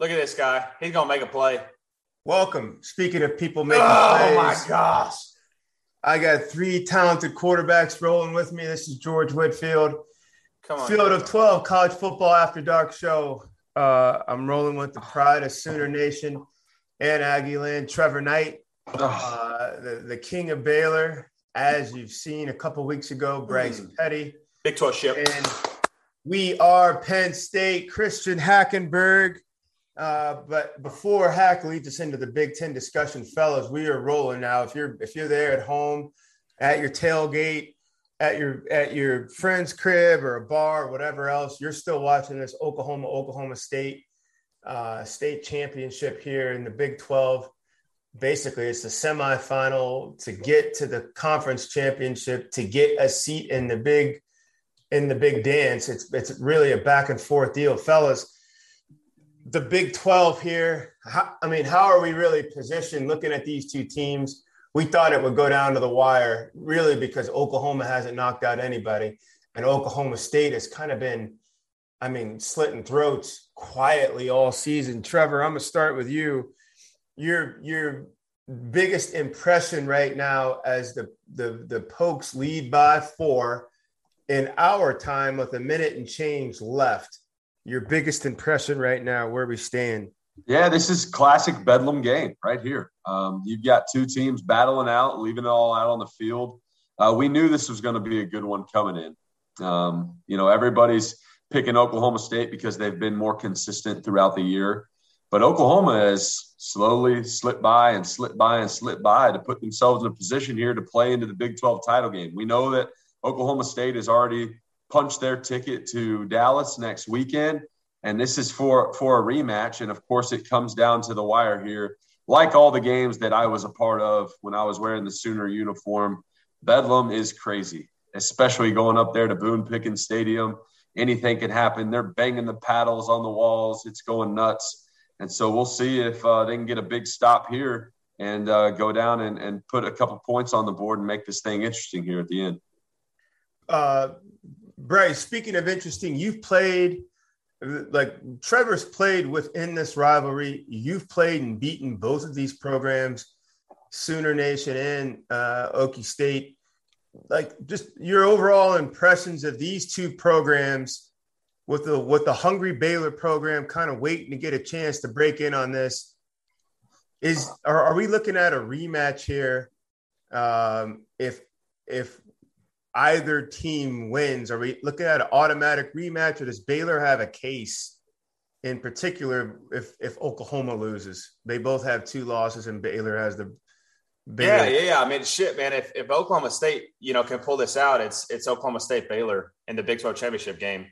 Look at this guy. He's gonna make a play. Welcome. Speaking of people making Oh plays, my gosh. I got three talented quarterbacks rolling with me. This is George Whitfield. Come on. Field of 12 college football after dark show. Uh, I'm rolling with the pride of Sooner Nation and Aggie Land, Trevor Knight, uh, the, the king of Baylor, as you've seen a couple weeks ago, Bryce Petty. Big 12 ship. And we are Penn State, Christian Hackenberg. Uh, but before Hack leads us into the Big Ten discussion, fellas, we are rolling now. If you're if you're there at home, at your tailgate, at your at your friend's crib or a bar or whatever else, you're still watching this Oklahoma Oklahoma State uh, state championship here in the Big 12. Basically, it's the semifinal to get to the conference championship to get a seat in the big in the big dance. It's it's really a back and forth deal, fellas. The Big 12 here. How, I mean, how are we really positioned looking at these two teams? We thought it would go down to the wire, really, because Oklahoma hasn't knocked out anybody, and Oklahoma State has kind of been, I mean, slitting throats quietly all season. Trevor, I'm gonna start with you. Your your biggest impression right now as the the the Pokes lead by four in our time with a minute and change left. Your biggest impression right now, where we stand. Yeah, this is classic Bedlam game right here. Um, you've got two teams battling out, leaving it all out on the field. Uh, we knew this was going to be a good one coming in. Um, you know, everybody's picking Oklahoma State because they've been more consistent throughout the year. But Oklahoma has slowly slipped by and slipped by and slipped by to put themselves in a position here to play into the Big 12 title game. We know that Oklahoma State is already punched their ticket to Dallas next weekend, and this is for for a rematch. And of course, it comes down to the wire here. Like all the games that I was a part of when I was wearing the Sooner uniform, Bedlam is crazy, especially going up there to Boone Pickens Stadium. Anything can happen. They're banging the paddles on the walls. It's going nuts. And so we'll see if uh, they can get a big stop here and uh, go down and, and put a couple points on the board and make this thing interesting here at the end. Uh, Bryce, speaking of interesting, you've played like Trevor's played within this rivalry. You've played and beaten both of these programs, Sooner Nation and uh, Okie State. Like, just your overall impressions of these two programs with the with the Hungry Baylor program, kind of waiting to get a chance to break in on this. Is are, are we looking at a rematch here? Um, if if either team wins, are we looking at an automatic rematch, or does Baylor have a case in particular if if Oklahoma loses? They both have two losses, and Baylor has the Baylor. Yeah, yeah, yeah. I mean, shit, man. If, if Oklahoma State, you know, can pull this out, it's it's Oklahoma State Baylor in the Big 12 championship game.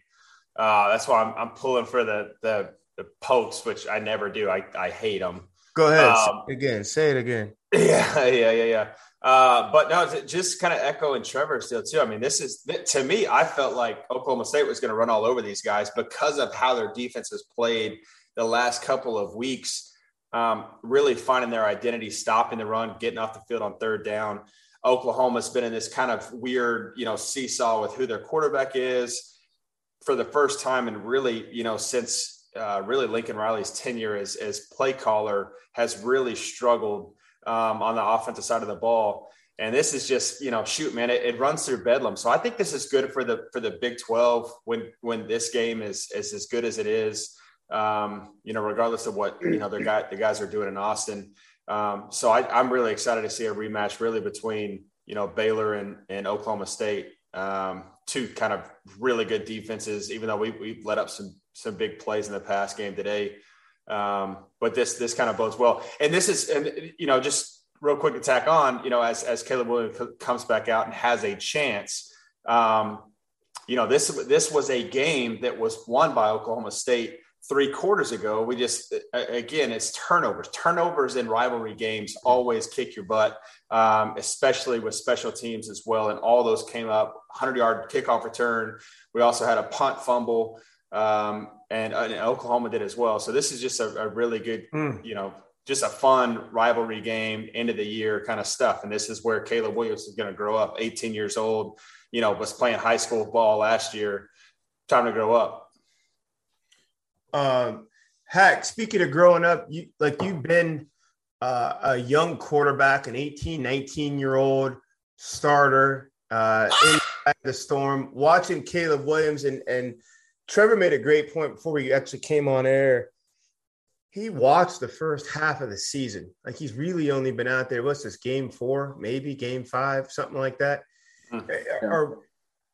Uh, that's why I'm, I'm pulling for the, the the pokes, which I never do. I, I hate them. Go ahead Um, again. Say it again. Yeah, yeah, yeah, yeah. Uh, but no, just kind of echoing Trevor's deal too. I mean, this is to me. I felt like Oklahoma State was going to run all over these guys because of how their defense has played the last couple of weeks. Um, really finding their identity, stopping the run, getting off the field on third down. Oklahoma's been in this kind of weird, you know, seesaw with who their quarterback is for the first time, and really, you know, since uh, really Lincoln Riley's tenure as as play caller has really struggled um, on the offensive side of the ball. And this is just, you know, shoot, man, it, it, runs through Bedlam. So I think this is good for the for the Big 12 when when this game is is as good as it is. Um, you know, regardless of what you know the guy the guys are doing in Austin. Um, so I, I'm really excited to see a rematch, really between you know Baylor and and Oklahoma State. Um, two kind of really good defenses, even though we we let up some some big plays in the past game today. Um, but this this kind of bodes well. And this is and you know just real quick to tack on, you know, as as Caleb Williams comes back out and has a chance. Um, you know, this this was a game that was won by Oklahoma State three quarters ago. We just again, it's turnovers. Turnovers in rivalry games always kick your butt, um, especially with special teams as well. And all those came up. 100 yard kickoff return. We also had a punt fumble. Um, and, and, Oklahoma did as well. So this is just a, a really good, mm. you know, just a fun rivalry game, end of the year kind of stuff. And this is where Caleb Williams is going to grow up. 18 years old, you know, was playing high school ball last year. Time to grow up. Um, Hack, speaking of growing up, you like you've been uh, a young quarterback, an 18, 19 year old starter uh, in the storm, watching Caleb Williams and and Trevor made a great point before we actually came on air. He watched the first half of the season. Like he's really only been out there. What's this game four, maybe game five, something like that. Mm, yeah. Or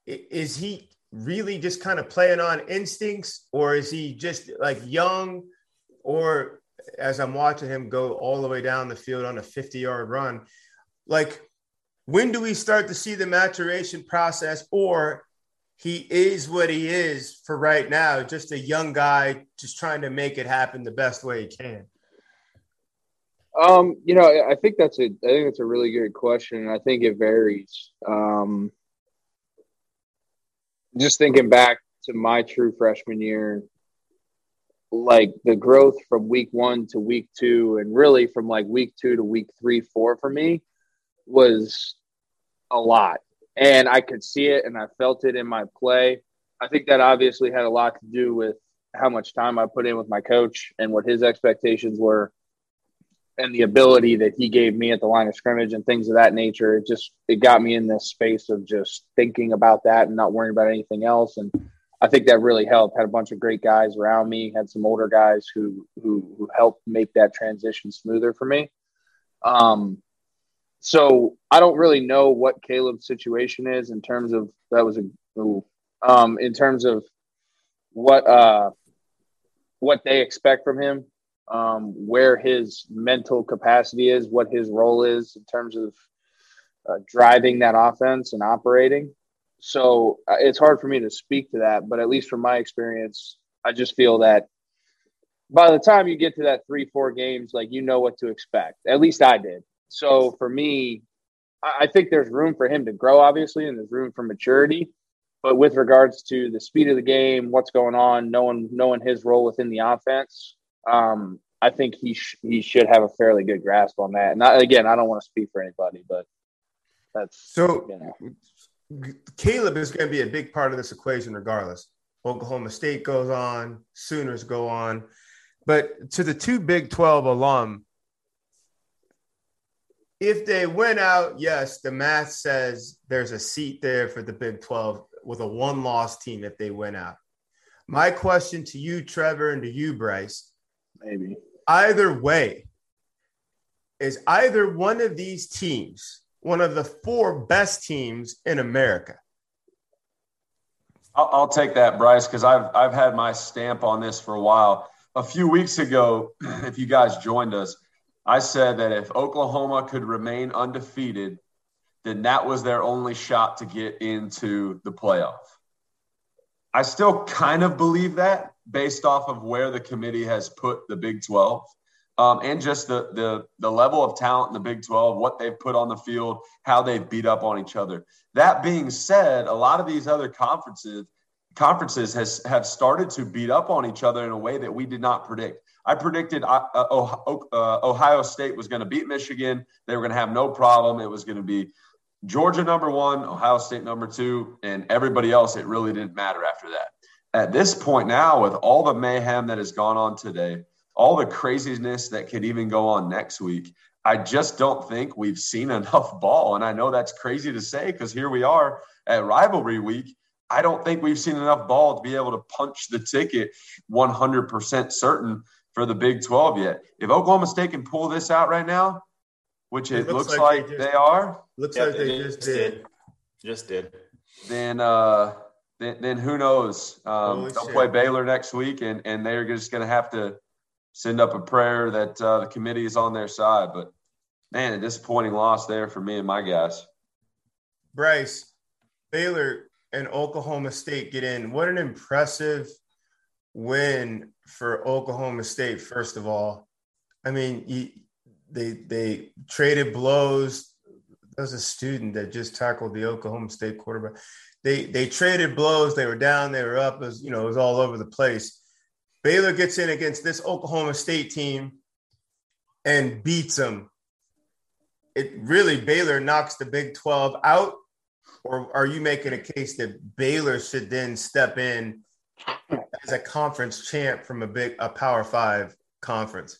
is he really just kind of playing on instincts, or is he just like young? Or as I'm watching him go all the way down the field on a 50 yard run, like when do we start to see the maturation process, or he is what he is for right now, just a young guy just trying to make it happen the best way he can? Um, you know, I think that's a I think that's a really good question. I think it varies. Um, just thinking back to my true freshman year, like the growth from week one to week two, and really from like week two to week three, four for me was a lot. And I could see it and I felt it in my play. I think that obviously had a lot to do with how much time I put in with my coach and what his expectations were and the ability that he gave me at the line of scrimmage and things of that nature. It just it got me in this space of just thinking about that and not worrying about anything else. And I think that really helped. Had a bunch of great guys around me. Had some older guys who who, who helped make that transition smoother for me. Um, so I don't really know what Caleb's situation is in terms of that was a ooh, um, in terms of what uh, what they expect from him um, where his mental capacity is, what his role is in terms of uh, driving that offense and operating. So uh, it's hard for me to speak to that, but at least from my experience, I just feel that by the time you get to that three, four games, like you know what to expect. At least I did. So for me, I, think there's room for him to grow, obviously, and there's room for maturity. But with regards to the speed of the game, what's going on, knowing knowing his role within the offense, um, I think he sh- he should have a fairly good grasp on that. And I, again, I don't want to speak for anybody, but that's so. You know. Caleb is going to be a big part of this equation, regardless. Oklahoma State goes on, Sooners go on, but to the two Big Twelve alum, if they went out, yes, the math says there's a seat there for the Big Twelve with a one-loss team if they went out. My question to you, Trevor, and to you, Bryce, maybe. Either way, is either one of these teams one of the four best teams in America? I'll, I'll take that, Bryce, because I've I've had my stamp on this for a while. A few weeks ago, if you guys joined us, I said that if Oklahoma could remain undefeated, then that was their only shot to get into the playoff. I still kind of believe that based off of where the committee has put the Big 12 um, and just the, the, the level of talent in the Big 12, what they've put on the field, how they've beat up on each other. That being said, a lot of these other conferences conferences has have started to beat up on each other in a way that we did not predict. I predicted uh, uh, uh Ohio State was going to beat Michigan. They were going to have no problem. It was going to be Georgia number one, Ohio State number two, and everybody else. It really didn't matter after that at this point now, with all the mayhem that has gone on today, all the craziness that could even go on next week, I just don't think we've seen enough ball. And I know that's crazy to say because here we are at rivalry week. I don't think we've seen enough ball to be able to punch the ticket 100% certain for the Big 12 yet. If Oklahoma State can pull this out right now, which it, it looks, looks, like, like they, just, they, are, looks like they, just did. Just did. Then, uh, then, then who knows? Um, they'll shit. play Baylor next week, and, and they're just going to have to send up a prayer that uh, the committee is on their side. But man, a disappointing loss there for me and my guys. Bryce, Baylor and Oklahoma State get in. What an impressive win for Oklahoma State, first of all. I mean, they they traded blows. There was a student that just tackled the Oklahoma State quarterback they they traded blows. They were down, they were up. It was, you know, it was all over the place. Baylor gets in against this Oklahoma State team and beats them. It really Baylor knocks the Big 12 out, or are you making a case that Baylor should then step in as a conference champ from a big a Power Five conference.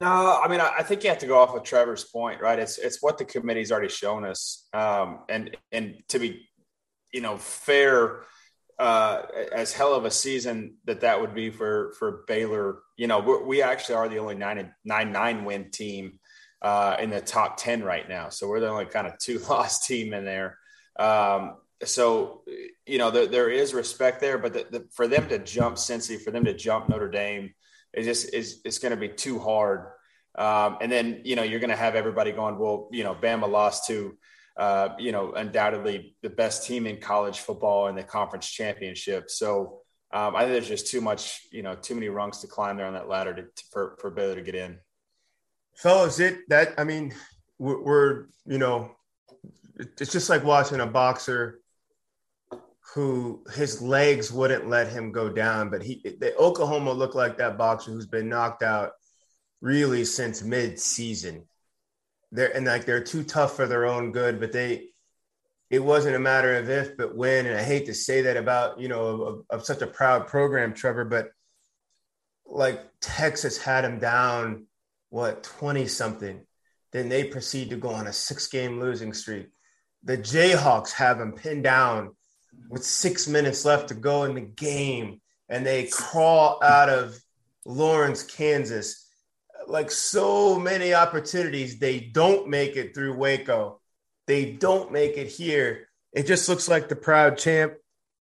No, I mean, I, think you have to go off of Trevor's point, right? It's it's what the committee's already shown us, um, and and to be, you know, fair, uh, as hell of a season that that would be for for Baylor. You know, we actually are the only nine nine nine win team uh, in the top ten right now, so we're the only kind of two loss team in there. Um, so you know, there, there is respect there, but the, the, for them to jump Cincy, for them to jump Notre Dame it just is it's going to be too hard. Um, and then you know you're going to have everybody going, well, you know, Bama lost to, uh, you know, undoubtedly the best team in college football in the conference championship. So um, I think there's just too much, you know, too many rungs to climb there on that ladder to, to, for for Baylor to get in. Fellas, it that I mean, we're, we're you know, it's just like watching a boxer who his legs wouldn't let him go down. But he, the Oklahoma looked like that boxer who's been knocked out really since mid-season. They're and like they're too tough for their own good. But they, it wasn't a matter of if but when. And I hate to say that about you know of, of such a proud program, Trevor, but like Texas had him down what 20 something. Then they proceed to go on a six game losing streak. The Jayhawks have him pinned down with six minutes left to go in the game and they crawl out of Lawrence, Kansas. Like so many opportunities, they don't make it through Waco. They don't make it here. It just looks like the proud champ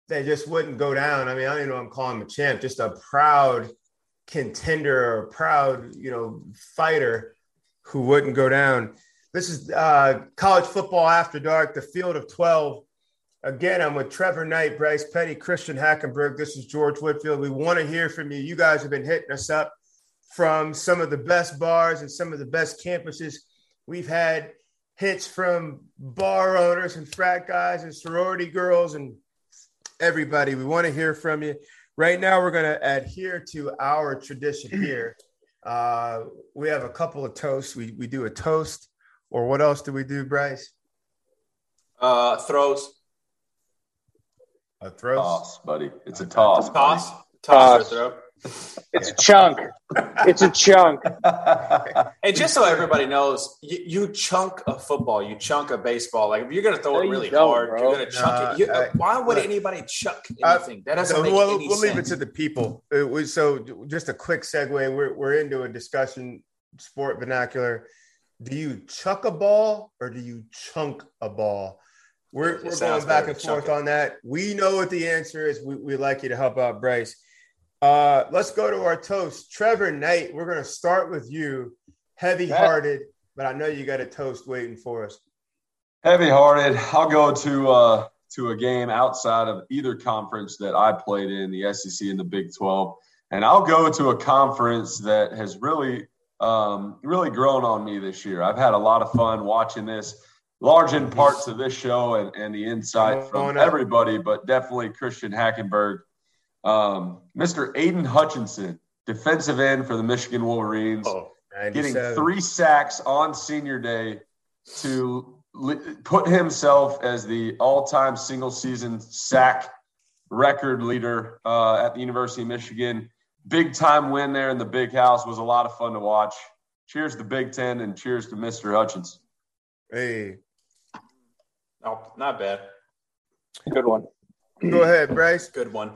that just wouldn't go down. I mean, I don't even know I'm calling him a champ, just a proud contender or a proud, you know, fighter who wouldn't go down. This is uh, college football after dark, the field of 12 Again, I'm with Trevor Knight, Bryce Petty, Christian Hackenberg. This is George Whitfield. We want to hear from you. You guys have been hitting us up from some of the best bars and some of the best campuses. We've had hits from bar owners and frat guys and sorority girls and everybody. We want to hear from you. Right now, we're going to adhere to our tradition here. Uh, we have a couple of toasts. We, we do a toast, or what else do we do, Bryce? Uh, throws. A throw? Toss, buddy. It's a toss. Toss. Toss. toss. It's a chunk. It's a chunk. and just so everybody knows, you, you, chunk a football, you chunk a baseball. Like if you're going to throw no, it really hard, bro. you're going to chunk uh, it. You, I, why would anybody chuck anything? that doesn't make we'll, any we'll sense. leave it to the people. Was, so, just a quick segue. We're we're into a discussion, sport vernacular. Do you chuck a ball or do you chunk a ball? We're, we're going back and forth on that. We know what the answer is. We, we like you to help out Bryce. Uh, let's go to our toast. Trevor Knight, we're going to start with you. Heavy hearted, but I know you got a toast waiting for us. Heavy hearted. I'll go to uh, to a game outside of either conference that I played in, the SEC and the Big 12. And I'll go to a conference that has really, um, really grown on me this year. I've had a lot of fun watching this large in parts of this show and, and the insight from everybody, but definitely Christian Hackenberg. Um, Mr. Aidan Hutchinson, defensive end for the Michigan Wolverines, oh, getting three sacks on senior day to put himself as the all-time single season sack record leader uh, at the University of Michigan. Big time win there in the big house was a lot of fun to watch. Cheers to Big Ten and cheers to Mr. Hutchinson. Hey, Oh, not bad. Good one. Go ahead, Bryce. Good one.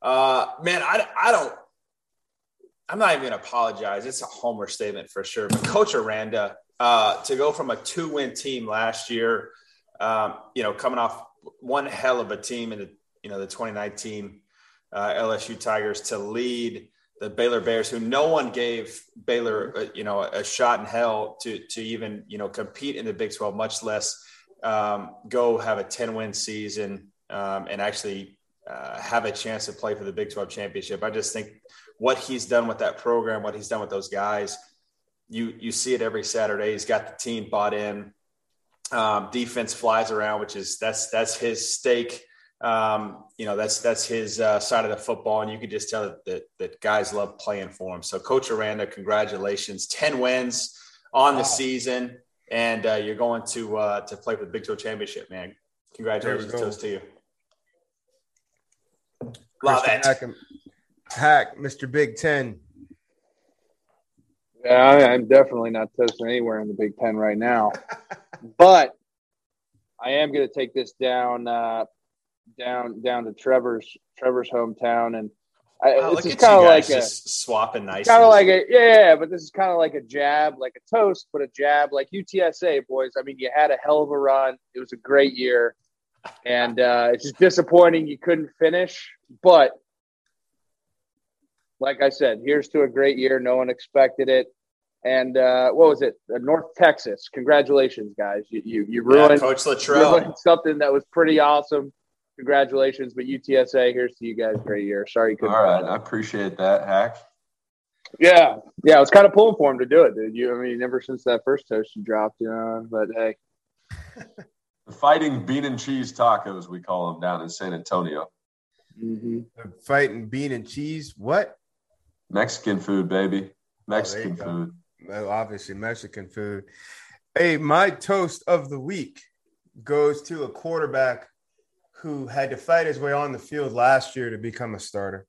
Uh, man, I, I don't. I'm not even going to apologize. It's a homer statement for sure. But Coach Aranda, uh, to go from a two-win team last year, um, you know, coming off one hell of a team in the you know the 2019 uh, LSU Tigers to lead the Baylor Bears, who no one gave Baylor, uh, you know, a shot in hell to to even you know compete in the Big 12, much less um, go have a 10 win season um, and actually uh, have a chance to play for the Big 12 championship. I just think what he's done with that program, what he's done with those guys, you you see it every Saturday. He's got the team bought in. Um, defense flies around, which is that's that's his stake. Um, you know that's that's his uh, side of the football, and you could just tell that, that, that guys love playing for him. So, Coach Aranda, congratulations, ten wins on the wow. season and uh, you're going to uh, to play for the Big 12 championship, man. Congratulations to you. Love Christian it. Hack, Hack, Mr. Big Ten. Yeah, I- I'm definitely not toasting anywhere in the Big Ten right now. but I am going to take this down, uh, down, down to Trevor's Trevor's hometown, and I, Wow, this look is at kind of like a swapping nice. kind of like a yeah, but this is kind of like a jab, like a toast, but a jab, like UTSA boys. I mean, you had a hell of a run. It was a great year, and uh, it's just disappointing you couldn't finish. But like I said, here's to a great year. No one expected it. And uh, what was it? Uh, North Texas. Congratulations, guys. You you, you yeah, ruined, Coach Littrell. ruined something that was pretty awesome. Congratulations, but UTSA. Here's to you guys. Great year. Sorry you couldn't. right, I appreciate that, Hack. Yeah, yeah, I was kind of pulling for him to do it, dude. You, I mean, ever since that first toast you dropped, you know. But hey, The fighting bean and cheese tacos, we call them down in San Antonio. mm-hmm. Fighting bean and cheese. What? Mexican food, baby. Mexican go. food. Well, obviously Mexican food. Hey, my toast of the week goes to a quarterback who had to fight his way on the field last year to become a starter.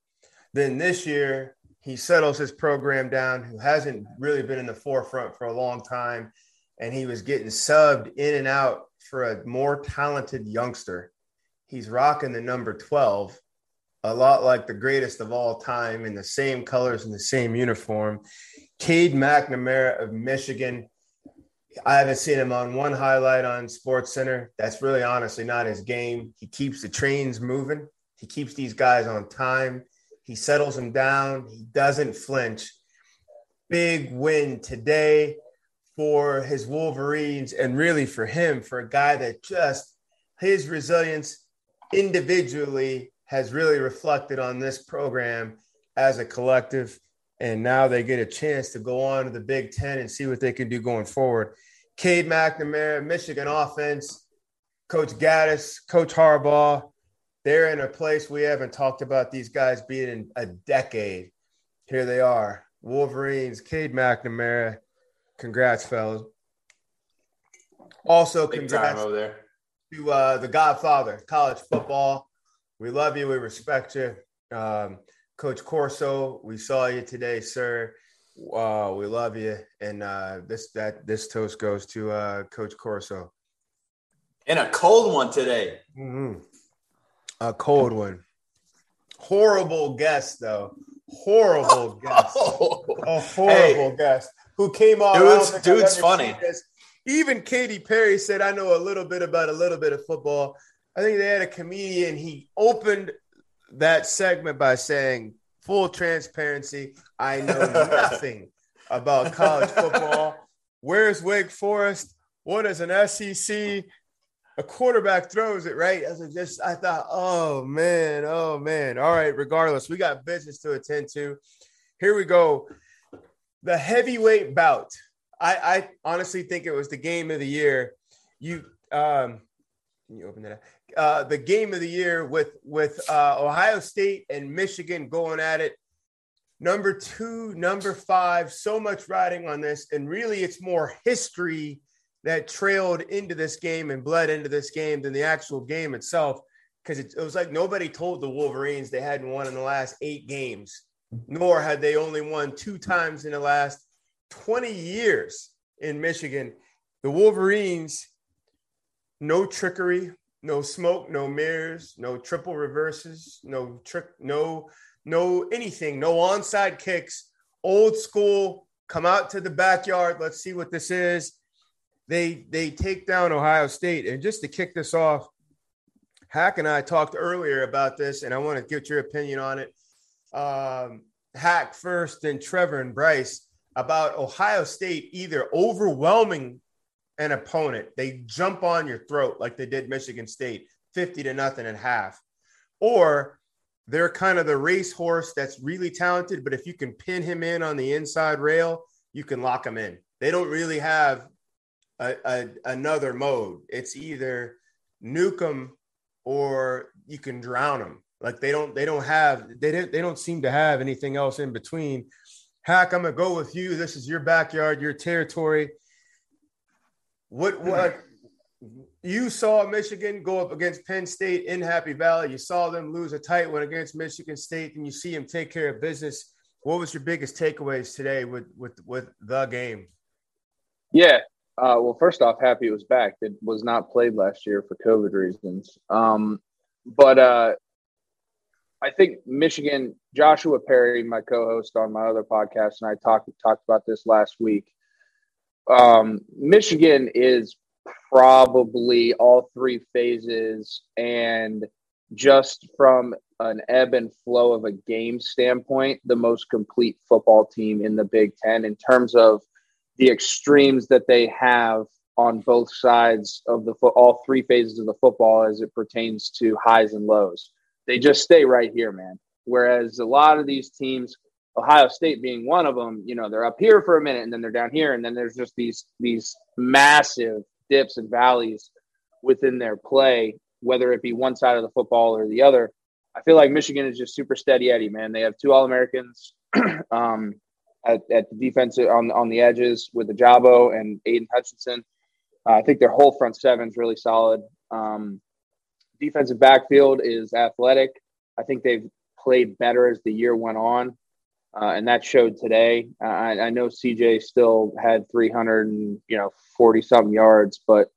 Then this year, he settles his program down, who hasn't really been in the forefront for a long time. And he was getting subbed in and out for a more talented youngster. He's rocking the number 12, a lot like the greatest of all time in the same colors and the same uniform. Cade McNamara of Michigan. I haven't seen him on one highlight on Sports Center. That's really honestly not his game. He keeps the trains moving. He keeps these guys on time. He settles them down. He doesn't flinch. Big win today for his Wolverines and really for him, for a guy that just his resilience individually has really reflected on this program as a collective and now they get a chance to go on to the Big Ten and see what they can do going forward. Cade McNamara, Michigan offense, Coach Gattis, Coach Harbaugh, they're in a place we haven't talked about these guys being in a decade. Here they are, Wolverines, Cade McNamara. Congrats, fellas. Also, Big congrats over there. to uh, the Godfather, college football. We love you. We respect you. Um, Coach Corso, we saw you today, sir. Uh, we love you. And uh, this that this toast goes to uh, Coach Corso. And a cold one today. Mm-hmm. A cold one. Horrible guest, though. Horrible guest. Oh, A horrible guest who came on. Dude's- don't think I've dude's funny. Even Katy Perry said, "I know a little bit about a little bit of football." I think they had a comedian. He opened that segment by saying, "Full transparency, I know nothing about college football. Where's Wake Forest? What is an SEC?" A quarterback throws it right. I was just, I thought, oh man, oh man. All right, regardless, we got business to attend to. Here we go. The heavyweight bout. I, I honestly think it was the game of the year. You um can you open that up? Uh, the game of the year with with uh, Ohio State and Michigan going at it. Number two, number five, so much riding on this, and really, it's more history that trailed into this game and bled into this game than the actual game itself. Because it, it was like nobody told the Wolverines they hadn't won in the last eight games, nor had they only won two times in the last 20 years in Michigan. The Wolverines, no trickery, no smoke, no mirrors, no triple reverses, no trick, no, no anything, no onside kicks, old school, come out to the backyard. Let's see what this is. They they take down Ohio State. And just to kick this off, Hack and I talked earlier about this, and I want to get your opinion on it. Um, Hack first, then Trevor and Bryce about Ohio State either overwhelming an opponent, they jump on your throat like they did Michigan State, 50 to nothing and half, or they're kind of the racehorse that's really talented, but if you can pin him in on the inside rail, you can lock him in. They don't really have a, a, another mode. It's either nuke them or you can drown them. Like they don't they don't have they don't they don't seem to have anything else in between. Hack, I'm gonna go with you. This is your backyard, your territory. What what you saw Michigan go up against Penn State in Happy Valley. You saw them lose a tight one against Michigan State, and you see them take care of business. What was your biggest takeaways today with with with the game? Yeah. Uh, well, first off, happy was back. It was not played last year for COVID reasons. Um, but uh, I think Michigan, Joshua Perry, my co-host on my other podcast, and I talked talked about this last week. Um, Michigan is probably all three phases, and just from an ebb and flow of a game standpoint, the most complete football team in the Big Ten in terms of the extremes that they have on both sides of the foot, all three phases of the football as it pertains to highs and lows. They just stay right here, man. Whereas a lot of these teams, Ohio State being one of them, you know, they're up here for a minute and then they're down here, and then there's just these these massive dips and valleys within their play, whether it be one side of the football or the other. I feel like Michigan is just super steady Eddie, man. They have two All Americans um, at, at the defensive on on the edges with Ojabo and Aidan Hutchinson. Uh, I think their whole front seven is really solid. Um, defensive backfield is athletic. I think they've played better as the year went on, uh, and that showed today. I, I, know CJ still had 300 and you know 40 something yards, but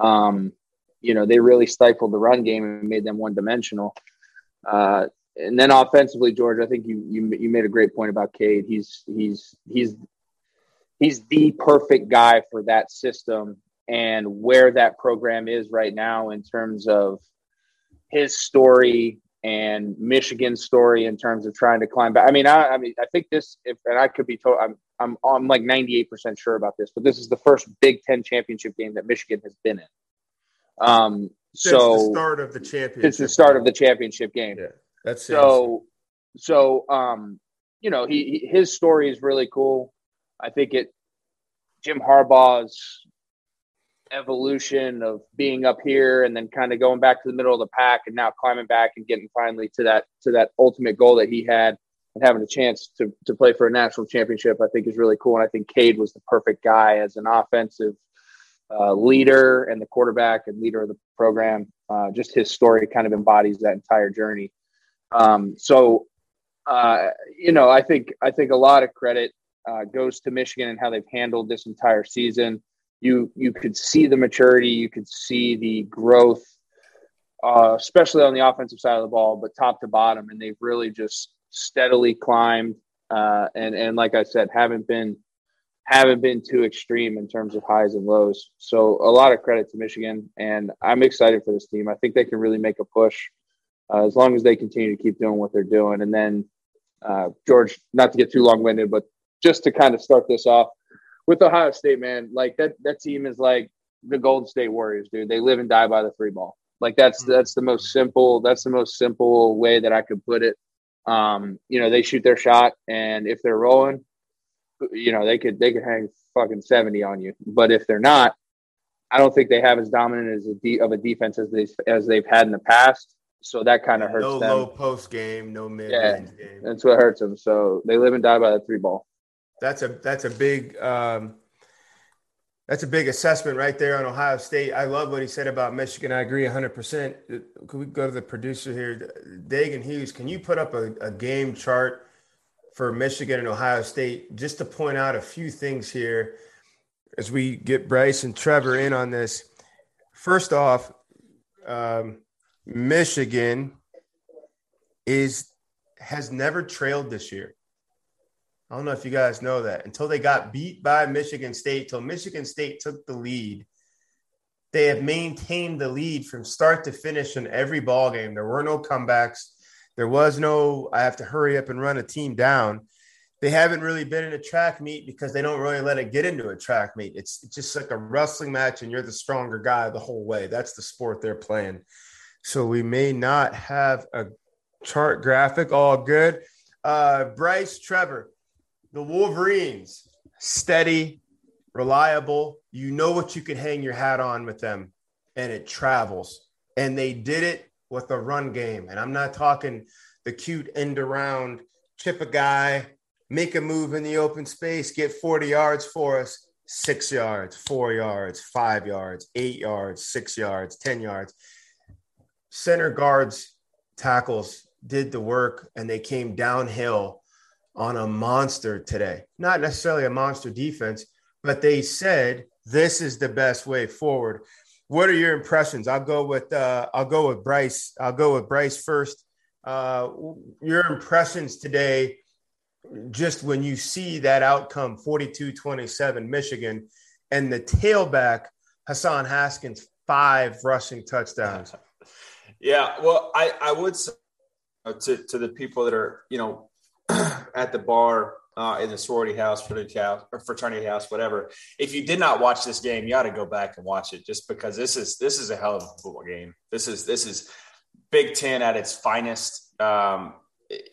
um, you know they really stifled the run game and made them one dimensional. Uh, and then offensively, George, I think you you you made a great point about Cade. He's he's he's he's the perfect guy for that system and where that program is right now in terms of his story and Michigan's story in terms of trying to climb back. I mean, I, I mean, I think this, if, and I could be told, I'm, I'm, I'm like 98% sure about this, but this is the first Big Ten championship game that Michigan has been in. Um, since so the start of the championship, since the start of the championship game. Yeah, that's so, so, um, you know, he, he his story is really cool. I think it, Jim Harbaugh's evolution of being up here and then kind of going back to the middle of the pack and now climbing back and getting finally to that to that ultimate goal that he had and having a chance to to play for a national championship I think is really cool. And I think Cade was the perfect guy as an offensive uh, leader and the quarterback and leader of the program. Uh, just his story kind of embodies that entire journey. Um, so uh, you know I think I think a lot of credit uh, goes to Michigan and how they've handled this entire season you you could see the maturity, you could see the growth, uh, especially on the offensive side of the ball, but top to bottom, and they've really just steadily climbed. Uh, and and like I said, haven't been haven't been too extreme in terms of highs and lows. So a lot of credit to Michigan, and I'm excited for this team. I think they can really make a push uh, as long as they continue to keep doing what they're doing. And then uh, George, not to get too long winded, but just to kind of start this off, with Ohio State, man, like that that team is like the Golden State Warriors, dude. They live and die by the three ball. Like that's mm-hmm. that's the most simple. That's the most simple way that I could put it. Um, you know, they shoot their shot, and if they're rolling, you know, they could they could hang fucking seventy on you. But if they're not, I don't think they have as dominant as a de- of a defense as they as they've had in the past. So that kind of hurts no them. low post game, no mid yeah, game. That's what hurts them. So they live and die by the three ball. That's a that's a big um, that's a big assessment right there on Ohio State. I love what he said about Michigan. I agree 100%. Can we go to the producer here? Dagan Hughes, can you put up a, a, game chart for Michigan and Ohio State just to point out a few things here as we get Bryce and Trevor in on this? First off, um, Michigan is has never trailed this year. I don't know if you guys know that until they got beat by Michigan State, till Michigan State took the lead. They have maintained the lead from start to finish in every ball game. There were no comebacks. There was no I have to hurry up and run a team down. They haven't really been in a track meet because they don't really let it get into a track meet. It's, just like a wrestling match, and you're the stronger guy the whole way. That's the sport they're playing. So we may not have a chart graphic. All good. Uh, Bryce Trevor, the Wolverines, steady, reliable. You know what you can hang your hat on with them, and it travels. And they did it with a run game. And I'm not talking the cute end around, chip a guy, make a move in the open space, get 40 yards for us. six yards, four yards, five yards, eight yards, six yards, 10 yards. Center guards, tackles did the work and they came downhill on a monster today. Not necessarily a monster defense, but they said this is the best way forward. What are your impressions? I'll go with uh, I'll go with Bryce. I'll go with Bryce first. Uh, your impressions today just when you see that outcome 42 27 Michigan and the tailback Hassan Haskins five rushing touchdowns. Yeah, well, I, I would say to, to the people that are, you know, at the bar uh, in the sorority house, fraternity house, or fraternity house, whatever. If you did not watch this game, you ought to go back and watch it, just because this is this is a hell of a football game. This is this is Big Ten at its finest. Um,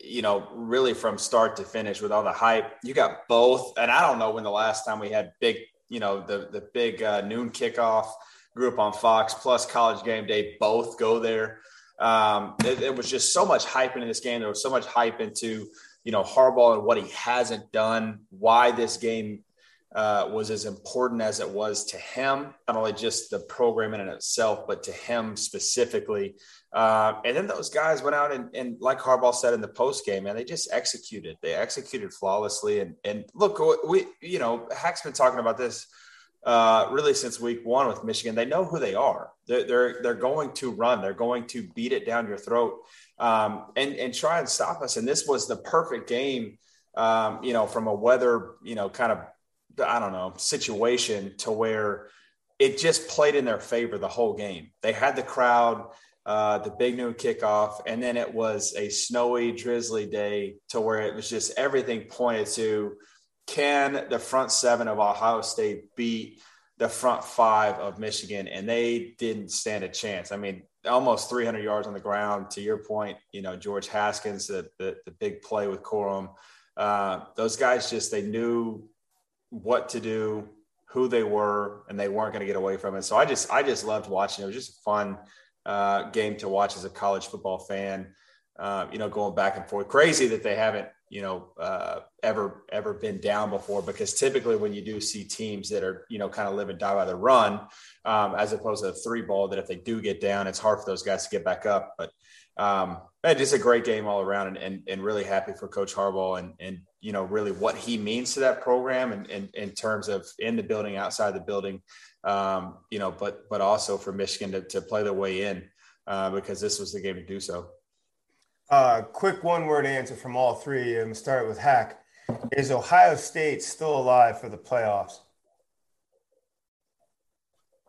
you know, really from start to finish with all the hype. You got both, and I don't know when the last time we had big, you know, the the big uh, noon kickoff group on Fox plus College Game Day both go there. Um, it, it, was just so much hype into this game. There was so much hype into you know Harbaugh and what he hasn't done, why this game uh, was as important as it was to him, not only just the program in itself, but to him specifically. Uh, and then those guys went out and, and like Harbaugh said in the post game, and they just executed. They executed flawlessly. And and look, we you know Hack's been talking about this uh, really since week one with Michigan. They know who they are. They're, they're they're going to run. They're going to beat it down your throat um, and and try and stop us. And this was the perfect game. Um, you know, from a weather, you know, kind of I don't know, situation to where it just played in their favor the whole game. They had the crowd, uh, the big noon kickoff, and then it was a snowy, drizzly day to where it was just everything pointed to can the front seven of Ohio State beat the front five of Michigan? And they didn't stand a chance. I mean, almost 300 yards on the ground. To your point, you know, George Haskins, the, the, the big play with Corum. Uh, those guys just, they knew what to do, who they were, and they weren't going to get away from it. So I just I just loved watching. It was just a fun uh, game to watch as a college football fan. Uh, you know, going back and forth. Crazy that they haven't you know uh, ever ever been down before because typically when you do see teams that are you know kind of live and die by the run um, as opposed to a three ball that if they do get down it's hard for those guys to get back up. But um, just a great game all around and, and, and really happy for coach harbaugh and, and you know really what he means to that program and, and in terms of in the building outside the building um, you know but but also for michigan to, to play their way in uh, because this was the game to do so uh, quick one word answer from all three. I'm going to start with Hack. Is Ohio State still alive for the playoffs?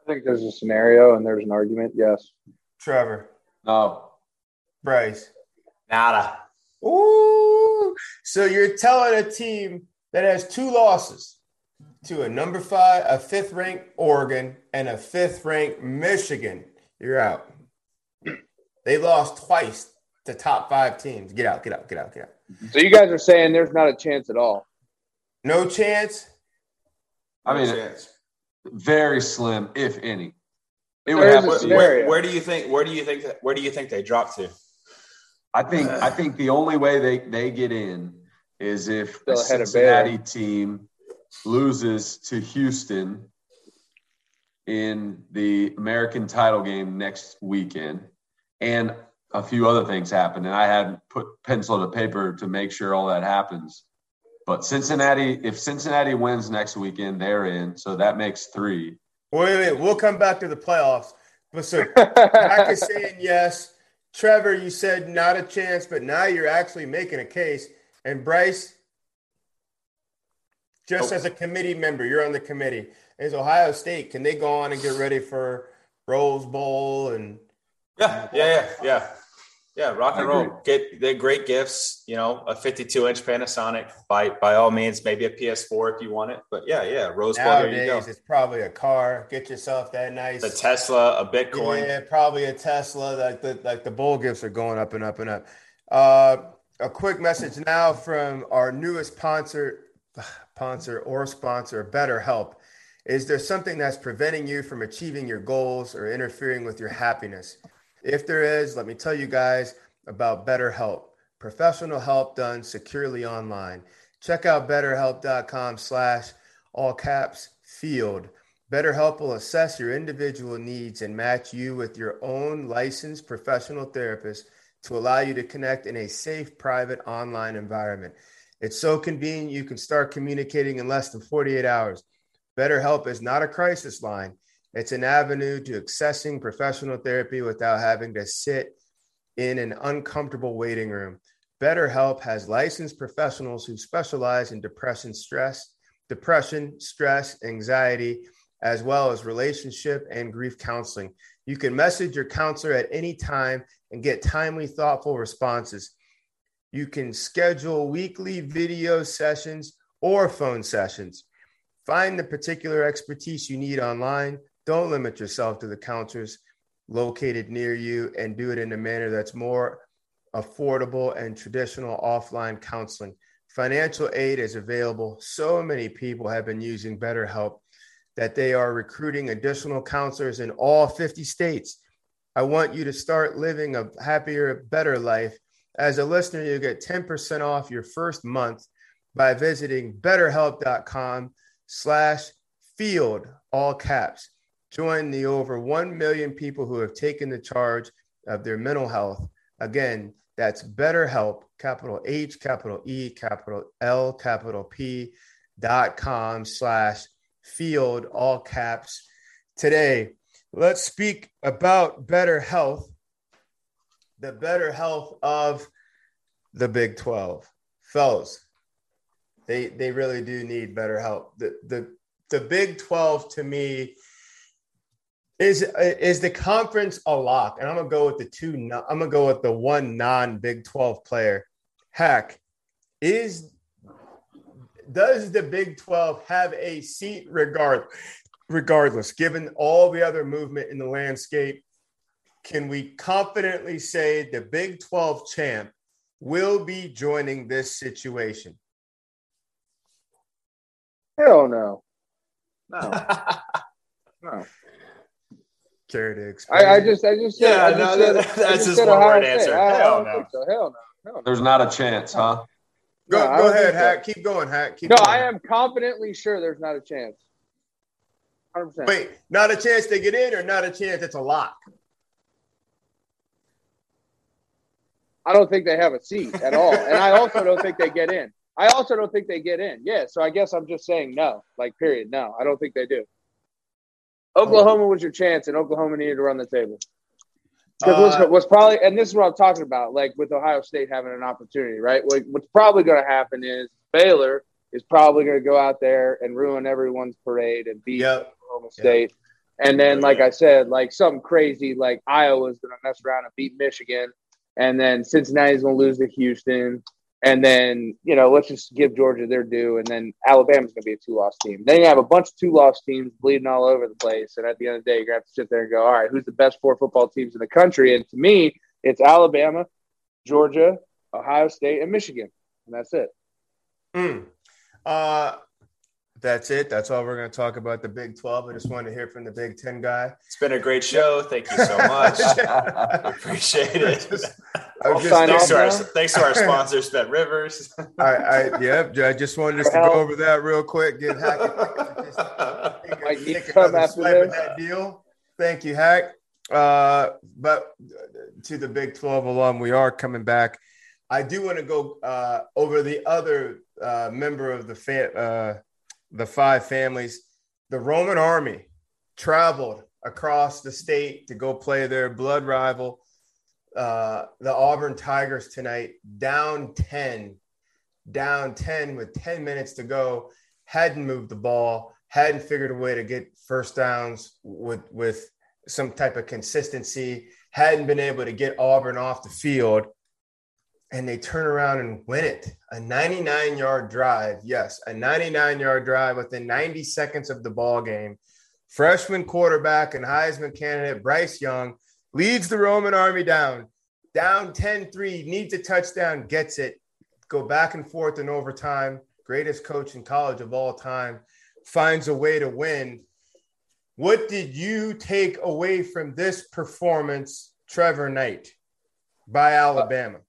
I think there's a scenario and there's an argument. Yes. Trevor. No. Bryce. Nada. Ooh. So you're telling a team that has two losses to a number five, a fifth ranked Oregon, and a fifth ranked Michigan. You're out. They lost twice to top five teams. Get out, get out, get out, get out. So you guys are saying there's not a chance at all? No chance? I mean, chance. very slim, if any. It would have where, where, do you think? Where do you think? That, where do you think they drop to? I think. I think the only way they they get in is if the Cincinnati team loses to Houston in the American title game next weekend, and a few other things happened, and I had put pencil to paper to make sure all that happens. But Cincinnati, if Cincinnati wins next weekend, they're in. So that makes three. Wait, wait, we'll come back to the playoffs. But so Hack is saying yes. Trevor, you said not a chance, but now you're actually making a case. And Bryce, just oh. as a committee member, you're on the committee. Is Ohio State, can they go on and get ready for Rose Bowl and yeah, yeah, yeah, yeah. Yeah, rock and roll. Get they're great gifts. You know, a 52 inch Panasonic by by all means, maybe a PS4 if you want it. But yeah, yeah, Rose Bowl. There you go. It's probably a car. Get yourself that nice. A Tesla, a Bitcoin. Yeah, probably a Tesla. Like the like the bowl gifts are going up and up and up. Uh, a quick message now from our newest sponsor, sponsor or sponsor, BetterHelp. Is there something that's preventing you from achieving your goals or interfering with your happiness? If there is, let me tell you guys about BetterHelp, professional help done securely online. Check out betterhelp.com slash all caps Field. BetterHelp will assess your individual needs and match you with your own licensed professional therapist to allow you to connect in a safe, private online environment. It's so convenient you can start communicating in less than 48 hours. BetterHelp is not a crisis line, it's an avenue to accessing professional therapy without having to sit in an uncomfortable waiting room. BetterHelp has licensed professionals who specialize in depression, stress, depression, stress, anxiety, as well as relationship and grief counseling. You can message your counselor at any time and get timely, thoughtful responses. You can schedule weekly video sessions or phone sessions. Find the particular expertise you need online. Don't limit yourself to the counselors located near you and do it in a manner that's more affordable and traditional offline counseling. Financial aid is available. So many people have been using BetterHelp that they are recruiting additional counselors in all 50 states. I want you to start living a happier, better life. As a listener, you get 10% off your first month by visiting betterhelp.com slash field, all caps. Join the over 1 million people who have taken the charge of their mental health. Again, that's BetterHelp, capital H, capital E, capital L, capital P dot com slash field, all caps. Today, let's speak about better health, the better health of the Big 12. Fellows, they, they really do need better help. The, the, the Big 12 to me is is the conference a lock? And I'm gonna go with the two. I'm gonna go with the one non Big 12 player. Heck, is does the Big 12 have a seat regard, regardless, given all the other movement in the landscape? Can we confidently say the Big 12 champ will be joining this situation? Hell no. No. no. Care to explain? I, I just, I just said, Yeah, I just no, said, that- I that's just just said one Ohio word answer. I, I Hell don't no. so. Hell no. Hell no. There's not a chance, huh? Go, No, go ahead, think so. Hack. Keep going, Hack. Keep No, going. I am confidently sure there's not a chance. 100%. Wait, not a chance to get in, or not a chance it's a lock? I don't think they have a seat at all. and I also don't think they get in. I also don't think they get in. Yeah, so I guess I'm just saying no. Like, period. No, I don't think they do. Oklahoma was your chance, and Oklahoma needed to run the table. Because Uh, what's, probably, and this is what I'm talking about, like with Ohio State having an opportunity, right? Like, what's probably going to happen is Baylor is probably going to go out there and ruin everyone's parade and beat Yep. Oklahoma State. And then, like I said, like something crazy, like Iowa's going to mess around and beat Michigan. And then Cincinnati's going to lose to Houston. And then, you know, let's just give Georgia their due. And then Alabama's going to be a two loss team. Then you have a bunch of two loss teams bleeding all over the place. And at the end of the day, you're going to have to sit there and go, all right, who's the best four football teams in the country? And to me, it's Alabama, Georgia, Ohio State, and Michigan. And that's it. Mm. Uh, that's it. That's all we're going to talk about the Big 12. I just wanted to hear from the Big 10 guy. It's been a great show. Thank you so much. I appreciate it. I was I'll just thanks, to our, thanks to our sponsor, Bet Rivers. I, I, yep. I just wanted us to go over that real quick. Give Hack a take, Might need take to come after swipe at this. that deal. Thank you, Hack. Uh, but to the Big 12 alum, we are coming back. I do want to go uh, over the other uh, member of the fan uh, the five families. The Roman army traveled across the state to go play their blood rival, uh, the Auburn Tigers, tonight, down 10, down 10 with 10 minutes to go. Hadn't moved the ball, hadn't figured a way to get first downs with, with some type of consistency, hadn't been able to get Auburn off the field and they turn around and win it. A 99 yard drive. Yes, a 99 yard drive within 90 seconds of the ball game. Freshman quarterback and Heisman candidate Bryce Young leads the Roman army down, down 10 3, needs a touchdown, gets it. Go back and forth in overtime. Greatest coach in college of all time finds a way to win. What did you take away from this performance, Trevor Knight, by uh, Alabama?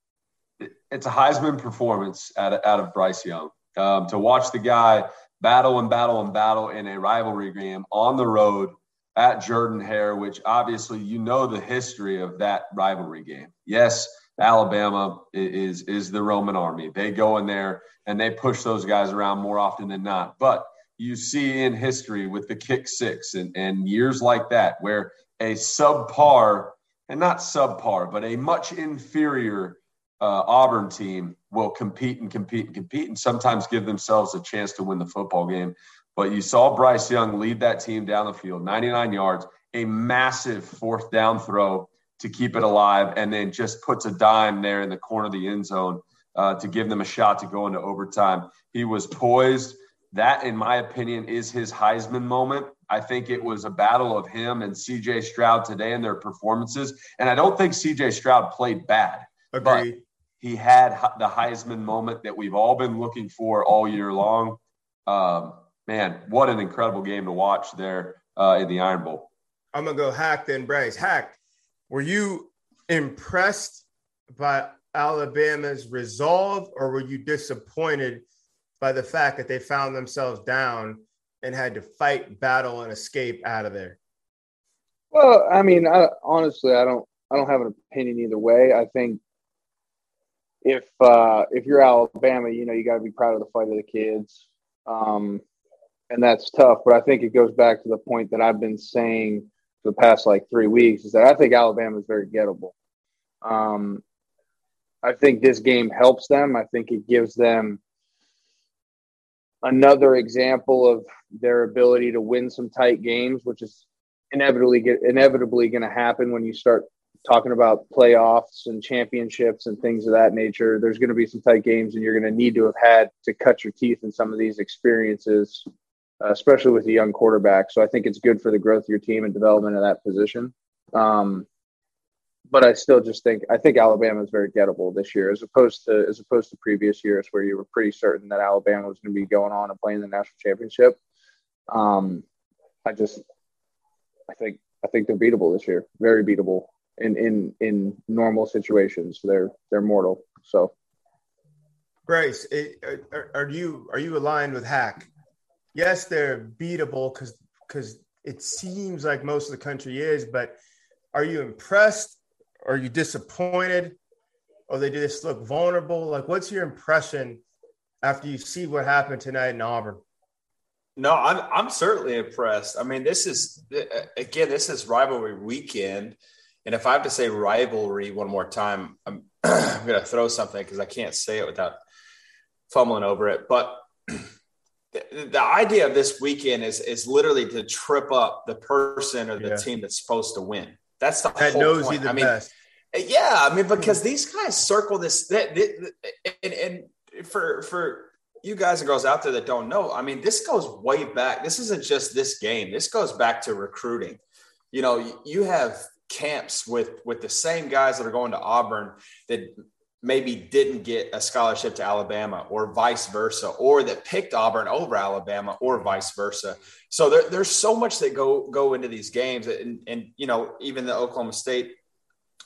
It's a Heisman performance out of, out of Bryce Young. Um, to watch the guy battle and battle and battle in a rivalry game on the road at Jordan Hare, which obviously you know the history of that rivalry game. Yes, Alabama is is the Roman army. They go in there and they push those guys around more often than not. But you see in history with the kick six and, and years like that where a subpar and not subpar, but a much inferior uh, Auburn team will compete and compete and compete and sometimes give themselves a chance to win the football game. But you saw Bryce Young lead that team down the field, 99 yards, a massive fourth down throw to keep it alive, and then just puts a dime there in the corner of the end zone uh, to give them a shot to go into overtime. He was poised. That, in my opinion, is his Heisman moment. I think it was a battle of him and CJ Stroud today in their performances. And I don't think CJ Stroud played bad. Agreed. But he had the Heisman moment that we've all been looking for all year long. Um, man, what an incredible game to watch there uh, in the Iron Bowl. I'm gonna go hack then, Bryce. Hack, were you impressed by Alabama's resolve, or were you disappointed by the fact that they found themselves down and had to fight, battle, and escape out of there? Well, I mean, I, honestly, I don't, I don't have an opinion either way. I think if uh, if you're Alabama, you know you got to be proud of the fight of the kids, um, and that's tough. But I think it goes back to the point that I've been saying for the past like three weeks is that I think Alabama is very gettable. Um, I think this game helps them. I think it gives them another example of their ability to win some tight games, which is inevitably inevitably going to happen when you start talking about playoffs and championships and things of that nature, there's going to be some tight games, and you're going to need to have had to cut your teeth in some of these experiences, uh, especially with a young quarterback. So I think it's good for the growth of your team and development of that position. Um, but I still just think I think Alabama is very gettable this year, as opposed to as opposed to previous years where you were pretty certain that Alabama was going to be going on and playing the national championship. Um, I just I think I think they're beatable this year, very beatable in in in normal situations. They're they're mortal. So, Bryce, it, are, are you are you aligned with Hack? Yes, they're beatable because because it seems like most of the country is, but are you impressed? Are you disappointed? Or they just look vulnerable? Like, what's your impression after you see what happened tonight in Auburn? No, I'm I'm certainly impressed. I mean, this is again, this is rivalry weekend. And if I have to say rivalry one more time, I'm, I'm going to throw something because I can't say it without fumbling over it. But the, the, idea of this weekend is is literally to trip up the person or the yeah. team that's supposed to win. That's the that whole knows point. you the I mean, best. Yeah, I mean because these guys circle this that, that and, and for for you guys and girls out there that don't know, I mean this goes way back. This isn't just this game. This goes back to recruiting. You know, you have camps with with the same guys that are going to Auburn that maybe didn't get a scholarship to Alabama or vice versa, or that picked Auburn over Alabama or vice versa. So there, there's so much that go go into these games, and, and you know even the Oklahoma State.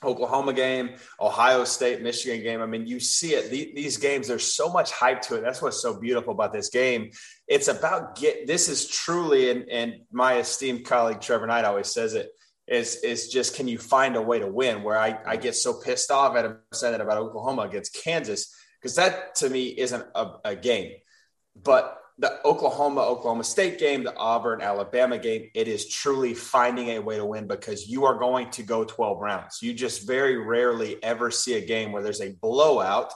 Oklahoma game, Ohio State, Michigan game. I mean, you see it. these games, there's so much hype to it. That's what's so beautiful about this game. It's about get. This is truly, and, and my esteemed colleague Trevor Knight always says it is is just can you find a way to win? Where I, I get so pissed off at him saying about Oklahoma against Kansas because that to me isn't a, a, game, but the Oklahoma Oklahoma State game, the Auburn Alabama game, it is truly finding a way to win because you are going to go 12 rounds. You just very rarely ever see a game where there's a blowout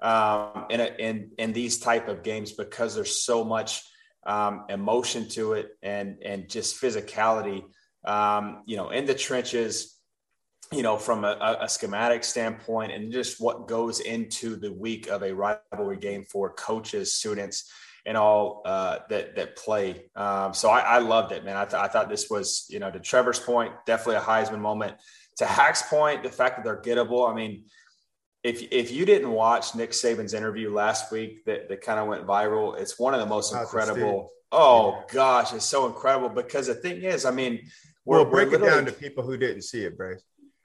um, in, a, in in these type of games because there's so much um, emotion to it and and just physicality um, you know, in the trenches, you know, from a, a, schematic standpoint and just what goes into the week of a rivalry game for coaches, students, and all uh, that that play. Um, so I, I, loved it, man. I, th- I thought this was, you know, to Trevor's point, definitely a Heisman moment. To Hack's point, the fact that they're gettable. I mean, if if you didn't watch Nick Saban's interview last week that, that kind of went viral, it's one of the most incredible. Oh gosh, it's so incredible because the thing is, I mean, well, break it down to people who didn't see it, Bryce.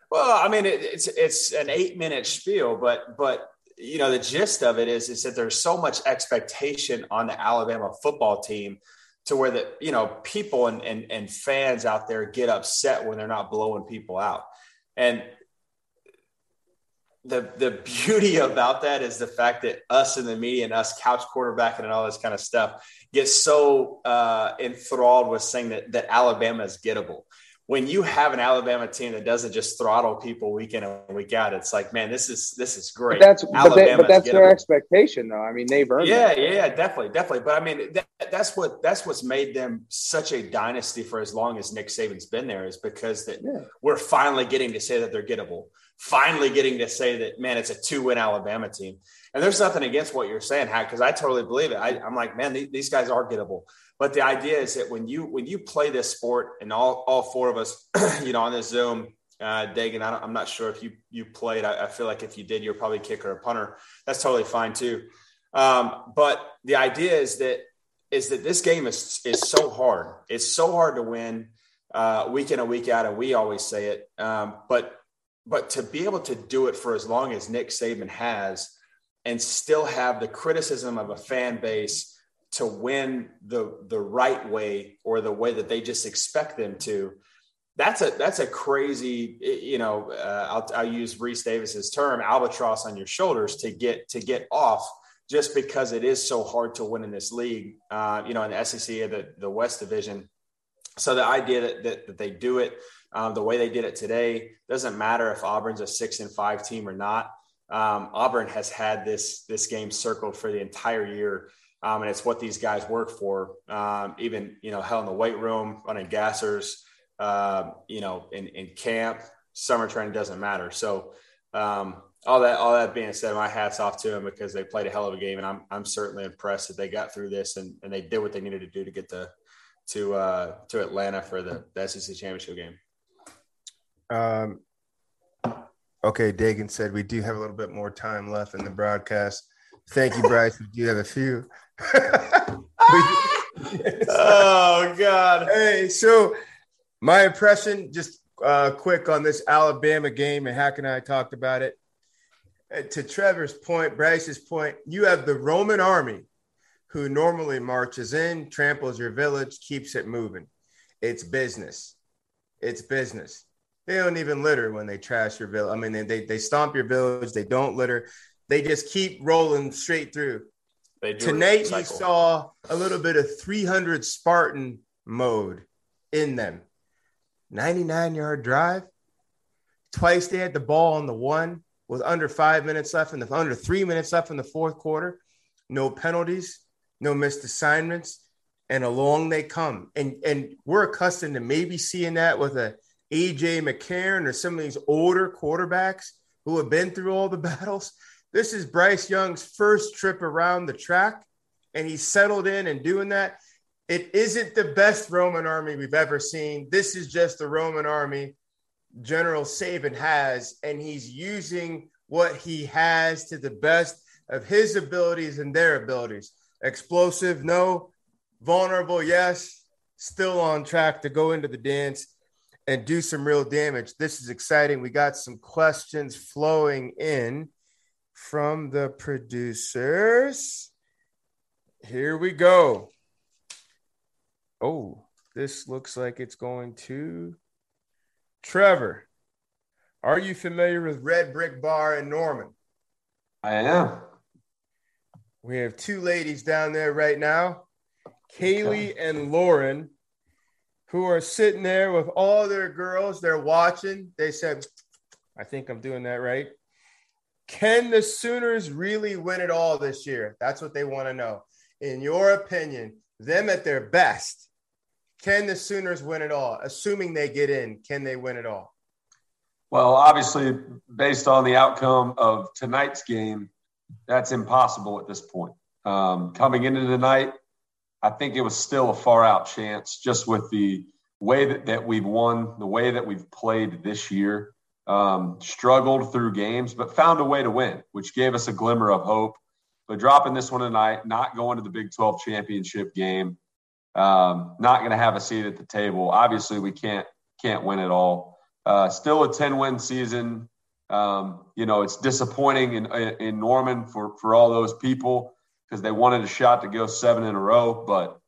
Well, I mean, it, it's it's an eight minute spiel, but but you know, the gist of it is, is that there's so much expectation on the Alabama football team to where the, you know, people and, and, and fans out there get upset when they're not blowing people out. And the the beauty about that is the fact that us in the media and us couch quarterbacking and all this kind of stuff get so uh, enthralled with saying that that Alabama is gettable. When you have an Alabama team that doesn't just throttle people week in and week out, it's like, man, this is this is great. But that's but, but, that's their expectation, though. I mean, they've earned. Yeah, yeah, yeah, definitely, definitely. But I mean, that, that's what that's what's made them such a dynasty for as long as Nick Saban's been there is because that yeah. we're finally getting to say that they're gettable finally getting to say that, man, it's a two win Alabama team. And there's nothing against what you're saying, Hack, because I totally believe it. I, am like, man, these, these guys are gettable. But the idea is that when you when you play this sport, and all all four of us, you know, on this Zoom, uh, Dagan, I am not sure if you you played. I, I, feel like if you did, you're probably a kicker or punter. That's totally fine too. Um, but the idea is that is that this game is is so hard. It's so hard to win uh, week in and week out, and we always say it. Um, but but to be able to do it for as long as Nick Saban has and still have the criticism of a fan base to win the the right way or the way that they just expect them to that's a that's a crazy you know uh, I'll, I'll use Rece Davis's term albatross on your shoulders to get to get off just because it is so hard to win in this league uh, you know in the SEC the the West Division. So the idea that, that, that they do it um, the way they did it today doesn't matter if Auburn's a six and five team or not. Um, Auburn has had this this game circled for the entire year, um, and it's what these guys work for. Um, even you know, hell in the weight room, running gassers, uh, you know, in, in camp, summer training doesn't matter. So um, all that all that being said, my hats off to them because they played a hell of a game, and I'm I'm certainly impressed that they got through this and, and they did what they needed to do to get to to uh, to Atlanta for the, the SEC championship game. Um, okay, Dagan said we do have a little bit more time left in the broadcast. Thank you, Bryce. we do have a few. oh God! Hey, so my impression, just uh, quick on this Alabama game, and Hack and I talked about it. Uh, to Trevor's point, Bryce's point, you have the Roman army who normally marches in, tramples your village, keeps it moving. It's business. It's business. They don't even litter when they trash your village. I mean, they, they, they stomp your village. They don't litter. They just keep rolling straight through. Tonight, you saw a little bit of 300 Spartan mode in them. 99 yard drive. Twice they had the ball on the one with under five minutes left in the under three minutes left in the fourth quarter. No penalties, no missed assignments, and along they come. And and we're accustomed to maybe seeing that with a AJ McCarron or some of these older quarterbacks who have been through all the battles. This is Bryce Young's first trip around the track, and he's settled in and doing that. It isn't the best Roman army we've ever seen. This is just the Roman army General Saban has, and he's using what he has to the best of his abilities and their abilities. Explosive, no. Vulnerable, yes. Still on track to go into the dance and do some real damage. This is exciting. We got some questions flowing in from the producers. Here we go. Oh, this looks like it's going to Trevor. Are you familiar with Red Brick Bar in Norman? I am. We have two ladies down there right now, Kaylee and Lauren who are sitting there with all their girls. They're watching. They said, I think I'm doing that right. Can the Sooners really win it all this year? That's what they want to know. In your opinion, them at their best, can the Sooners win it all? Assuming they get in, can they win it all? Well, obviously, based on the outcome of tonight's game, that's impossible at this point. Um, coming into tonight, I think it was still a far out chance just with the way that, that we've won, the way that we've played this year. Um, struggled through games, but found a way to win, which gave us a glimmer of hope. But dropping this one tonight, not going to the Big 12 championship game, um, not going to have a seat at the table. Obviously, we can't can't win it all. Uh, still a 10 win season. Um, you know, it's disappointing in, in Norman for, for all those people because they wanted a shot to go seven in a row, but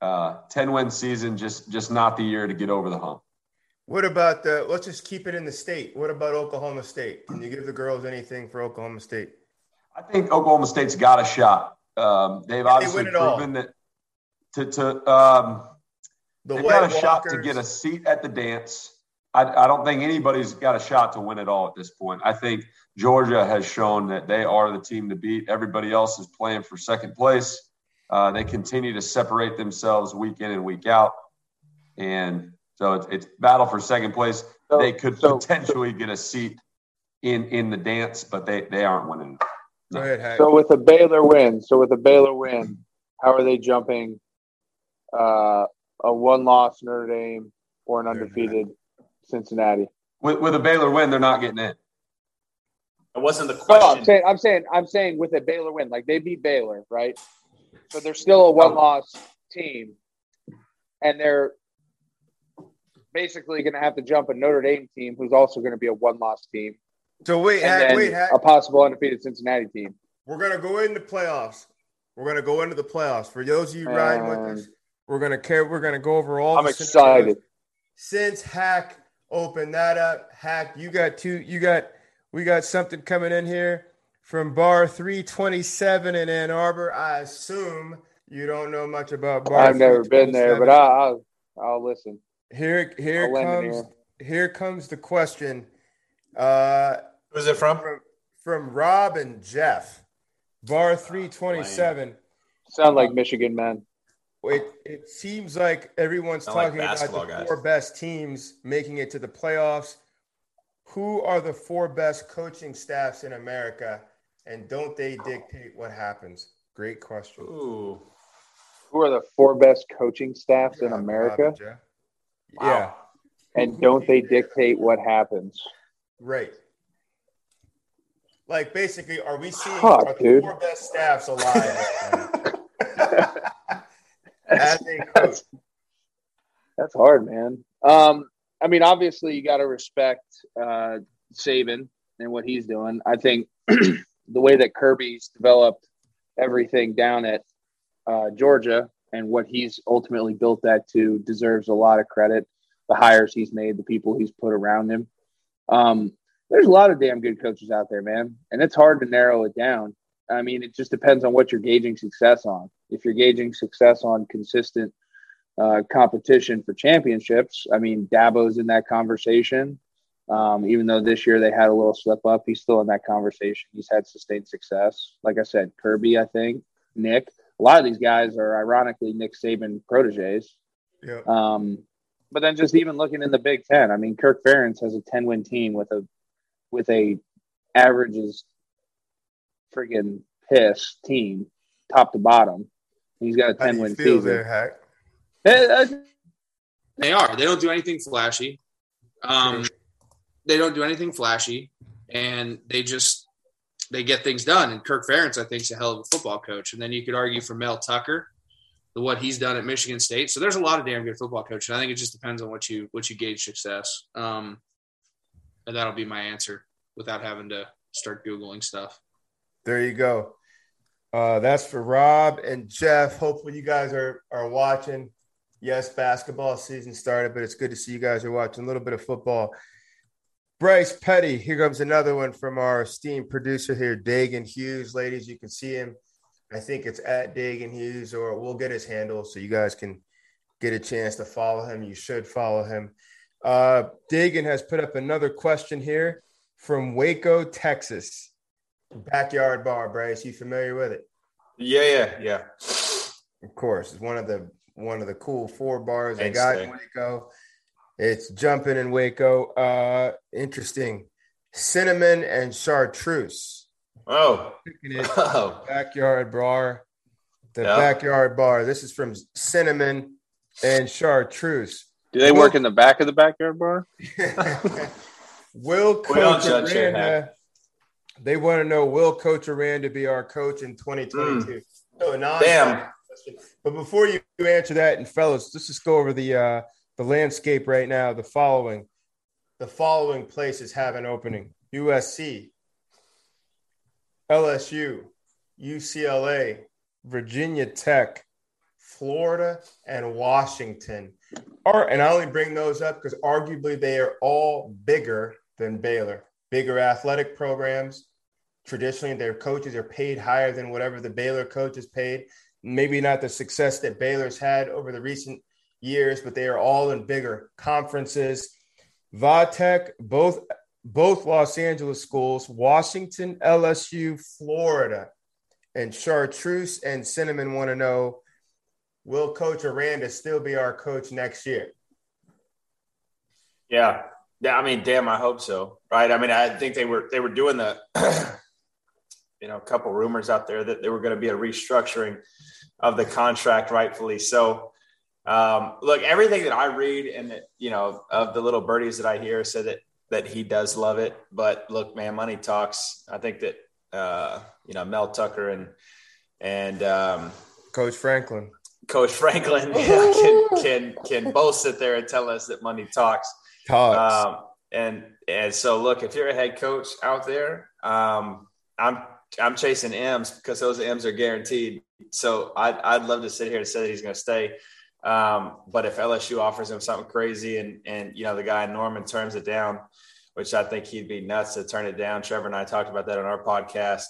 uh, 10 win season, just, just not the year to get over the hump. What about the, let's just keep it in the state. What about Oklahoma State? Can you give the girls anything for Oklahoma State? I think Oklahoma State's got a shot. Um, they've obviously they proven that to, to um, the they've got a Walkers. shot to get a seat at the dance. I, I, don't think anybody's got a shot to win it all at this point. I think Georgia has shown that they are the team to beat. Everybody else is playing for second place. Uh, they continue to separate themselves week in and week out, and so it's, it's battle for second place. So, they could so, potentially so, get a seat in in the dance, but they they aren't winning. No. Ahead, so with a Baylor win, so with a Baylor win, how are they jumping uh, a one loss Notre Dame or an undefeated Cincinnati. With, with a Baylor win, they're not getting in. It wasn't the question. No, I'm saying, I'm saying, I'm saying, with a Baylor win, like they beat Baylor, right? So they're still a one-loss team, and they're basically going to have to jump a Notre Dame team, who's also going to be a one-loss team. So wait, Hack, wait, Hack. a possible undefeated Cincinnati team. We're going to go into the playoffs. We're going to go into the playoffs. For those of you riding with us, we're gonna care. We're gonna go over all. I'm excited. Since Hack opened that up, Hack, you got two. You got. We got something coming in here from Bar 327 in Ann Arbor. I assume you don't know much about Bar. I've never been there, but I'll I'll, I'll listen. Here here comes here. here. comes the question. Uh, Who's it from? From, from Rob and Jeff. Bar 327. Sound like Michigan man it, it seems like everyone's Not talking like about the guys. four best teams making it to the playoffs. Who are the four best coaching staffs in America, and don't they dictate what happens? Great question. Ooh. Who are the four best coaching staffs yeah, in America? Wow. Yeah. And don't they dictate what happens? Right. Like basically, are we seeing Fuck, are the dude. four best staffs alive? that's, that's hard, man. Um, I mean, obviously, you got to respect uh, Saban and what he's doing. I think the way that Kirby's developed everything down at uh, Georgia and what he's ultimately built that to deserves a lot of credit. The hires he's made, the people he's put around him. Um, there's a lot of damn good coaches out there, man, and it's hard to narrow it down. I mean, it just depends on what you're gauging success on. If you're gauging success on consistent uh, competition for championships, I mean, Dabo's in that conversation. Um, even though this year they had a little slip up, he's still in that conversation. He's had sustained success. Like I said, Kirby, I think, Nick. A lot of these guys are ironically Nick Saban proteges. Yeah. Um, but then just even looking in the Big Ten, I mean, Kirk Ferentz has a 10 win team with a with a averages friggin' piss team, top to bottom. He's got a ten win season. There, they are. They don't do anything flashy. Um, they don't do anything flashy, and they just they get things done. And Kirk Ferentz, I think, is a hell of a football coach. And then you could argue for Mel Tucker, the what he's done at Michigan State. So there's a lot of damn good football coaches. I think it just depends on what you what you gauge success. Um, and that'll be my answer without having to start googling stuff. There you go. Uh, that's for Rob and Jeff. Hopefully, you guys are are watching. Yes, basketball season started, but it's good to see you guys are watching a little bit of football. Bryce Petty, here comes another one from our esteemed producer here, Dagan Hughes. Ladies, you can see him. I think it's at Dagan Hughes, or we'll get his handle so you guys can get a chance to follow him. You should follow him. Uh, Dagan has put up another question here from Waco, Texas. Backyard bar, Bryce. You familiar with it? Yeah, yeah, yeah. Of course, it's one of the one of the cool four bars I got in Waco. It's jumping in Waco. Uh, interesting. Cinnamon and chartreuse. Oh, it, oh. backyard bar. The yep. backyard bar. This is from Cinnamon and chartreuse. Do they Will, work in the back of the backyard bar? Will Coach Aranda they want to know will Coach Aranda be our coach in 2022? Mm. So Damn. But before you answer that, and fellas, let's just go over the uh, the landscape right now. The following, the following places have an opening: USC, LSU, UCLA, Virginia Tech, Florida, and Washington. Are, and I only bring those up because arguably they are all bigger than Baylor, bigger athletic programs. Traditionally, their coaches are paid higher than whatever the Baylor coach is paid. Maybe not the success that Baylor's had over the recent years, but they are all in bigger conferences. Vatech, both both Los Angeles schools, Washington, LSU, Florida, and Chartreuse and Cinnamon want to know will Coach Aranda still be our coach next year? Yeah. Yeah, I mean, damn, I hope so. Right. I mean, I think they were they were doing the you know, a couple rumors out there that there were going to be a restructuring of the contract, rightfully so. Um, look, everything that I read and that, you know, of the little birdies that I hear said that that he does love it. But look, man, money talks. I think that uh, you know, Mel Tucker and and um, Coach Franklin. Coach Franklin can can can both sit there and tell us that money talks. Talks. Um, and and so look, if you're a head coach out there, um, I'm I'm chasing M's because those M's are guaranteed. So I'd I'd love to sit here and say that he's going to stay. Um, but if LSU offers him something crazy and and you know the guy Norman turns it down, which I think he'd be nuts to turn it down. Trevor and I talked about that on our podcast.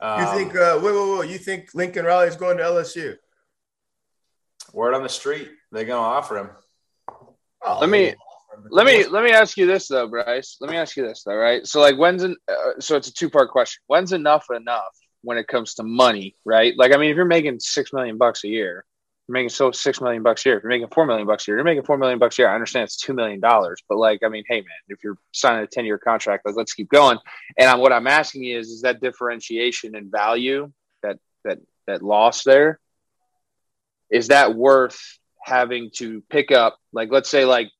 Um, you think? Uh, wait, wait, wait! You think Lincoln Riley is going to LSU? Word on the street, they're going to offer him. Oh, let me let me let me ask you this though, Bryce. Let me ask you this though, right? So like, when's an, uh, so it's a two part question. When's enough enough when it comes to money, right? Like, I mean, if you're making six million bucks a year, you're making so six million bucks a year. If you're making four million bucks a year, you're making four million bucks a year. I understand it's two million dollars, but like, I mean, hey man, if you're signing a ten year contract, like, let's keep going. And I'm, what I'm asking is, is that differentiation in value that that that loss there is that worth having to pick up? Like, let's say, like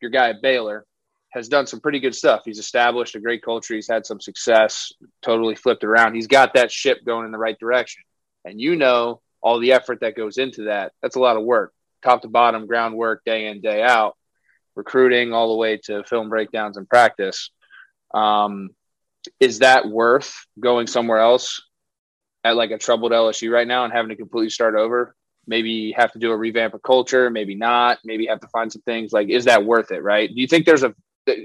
your guy at Baylor has done some pretty good stuff. He's established a great culture. He's had some success, totally flipped around. He's got that ship going in the right direction. And you know all the effort that goes into that. That's a lot of work, top to bottom, groundwork, day in, day out, recruiting all the way to film breakdowns and practice. Um, is that worth going somewhere else at like a troubled LSU right now and having to completely start over? Maybe have to do a revamp of culture, maybe not, maybe have to find some things like, is that worth it? Right. Do you think there's a,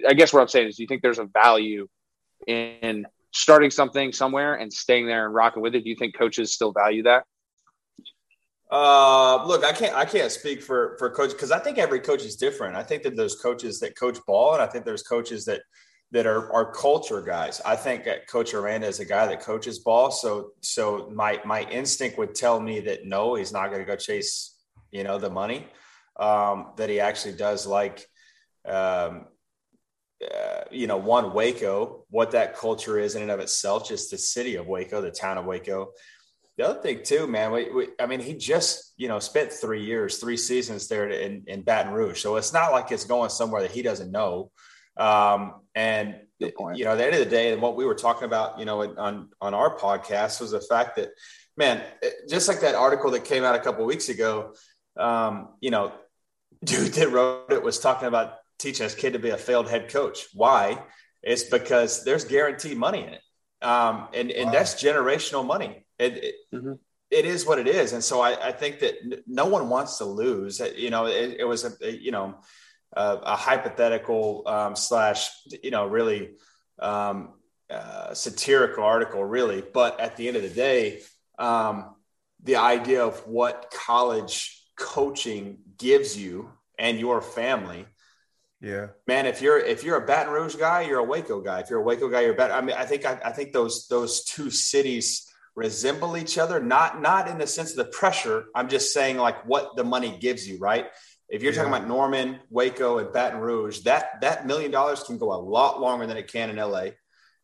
I guess what I'm saying is, do you think there's a value in starting something somewhere and staying there and rocking with it? Do you think coaches still value that? Uh, look, I can't I can't speak for for coach because I think every coach is different. I think that there's coaches that coach ball, and I think there's coaches that that are are culture guys. I think Coach Aranda is a guy that coaches ball. So so my my instinct would tell me that no, he's not going to go chase you know the money. Um, that he actually does like um, uh, you know, one Waco, what that culture is in and of itself, just the city of Waco, the town of Waco, the other thing too, man, we, we, I mean, he just, you know, spent three years, three seasons there in, in Baton Rouge. So it's not like it's going somewhere that he doesn't know. Um, and you know, at the end of the day, and what we were talking about, you know, on, on our podcast was the fact that, man, just like that article that came out a couple weeks ago, um, you know, dude that wrote it was talking about teaching his kid to be a failed head coach. Why? It's because there's guaranteed money in it. Um, and, and wow. that's generational money. It, it, mm-hmm. it is what it is. And so I, I, think that no one wants to lose. You know, it, it was a, you know, a, a hypothetical um, slash, you know, really um, uh, satirical article, really. But at the end of the day, um, the idea of what college coaching gives you and your family. Yeah, man. If you're if you're a Baton Rouge guy, you're a Waco guy. If you're a Waco guy, you're Baton. I mean, I think I, I think those those two cities resemble each other not not in the sense of the pressure i'm just saying like what the money gives you right if you're yeah. talking about norman waco and baton rouge that that million dollars can go a lot longer than it can in la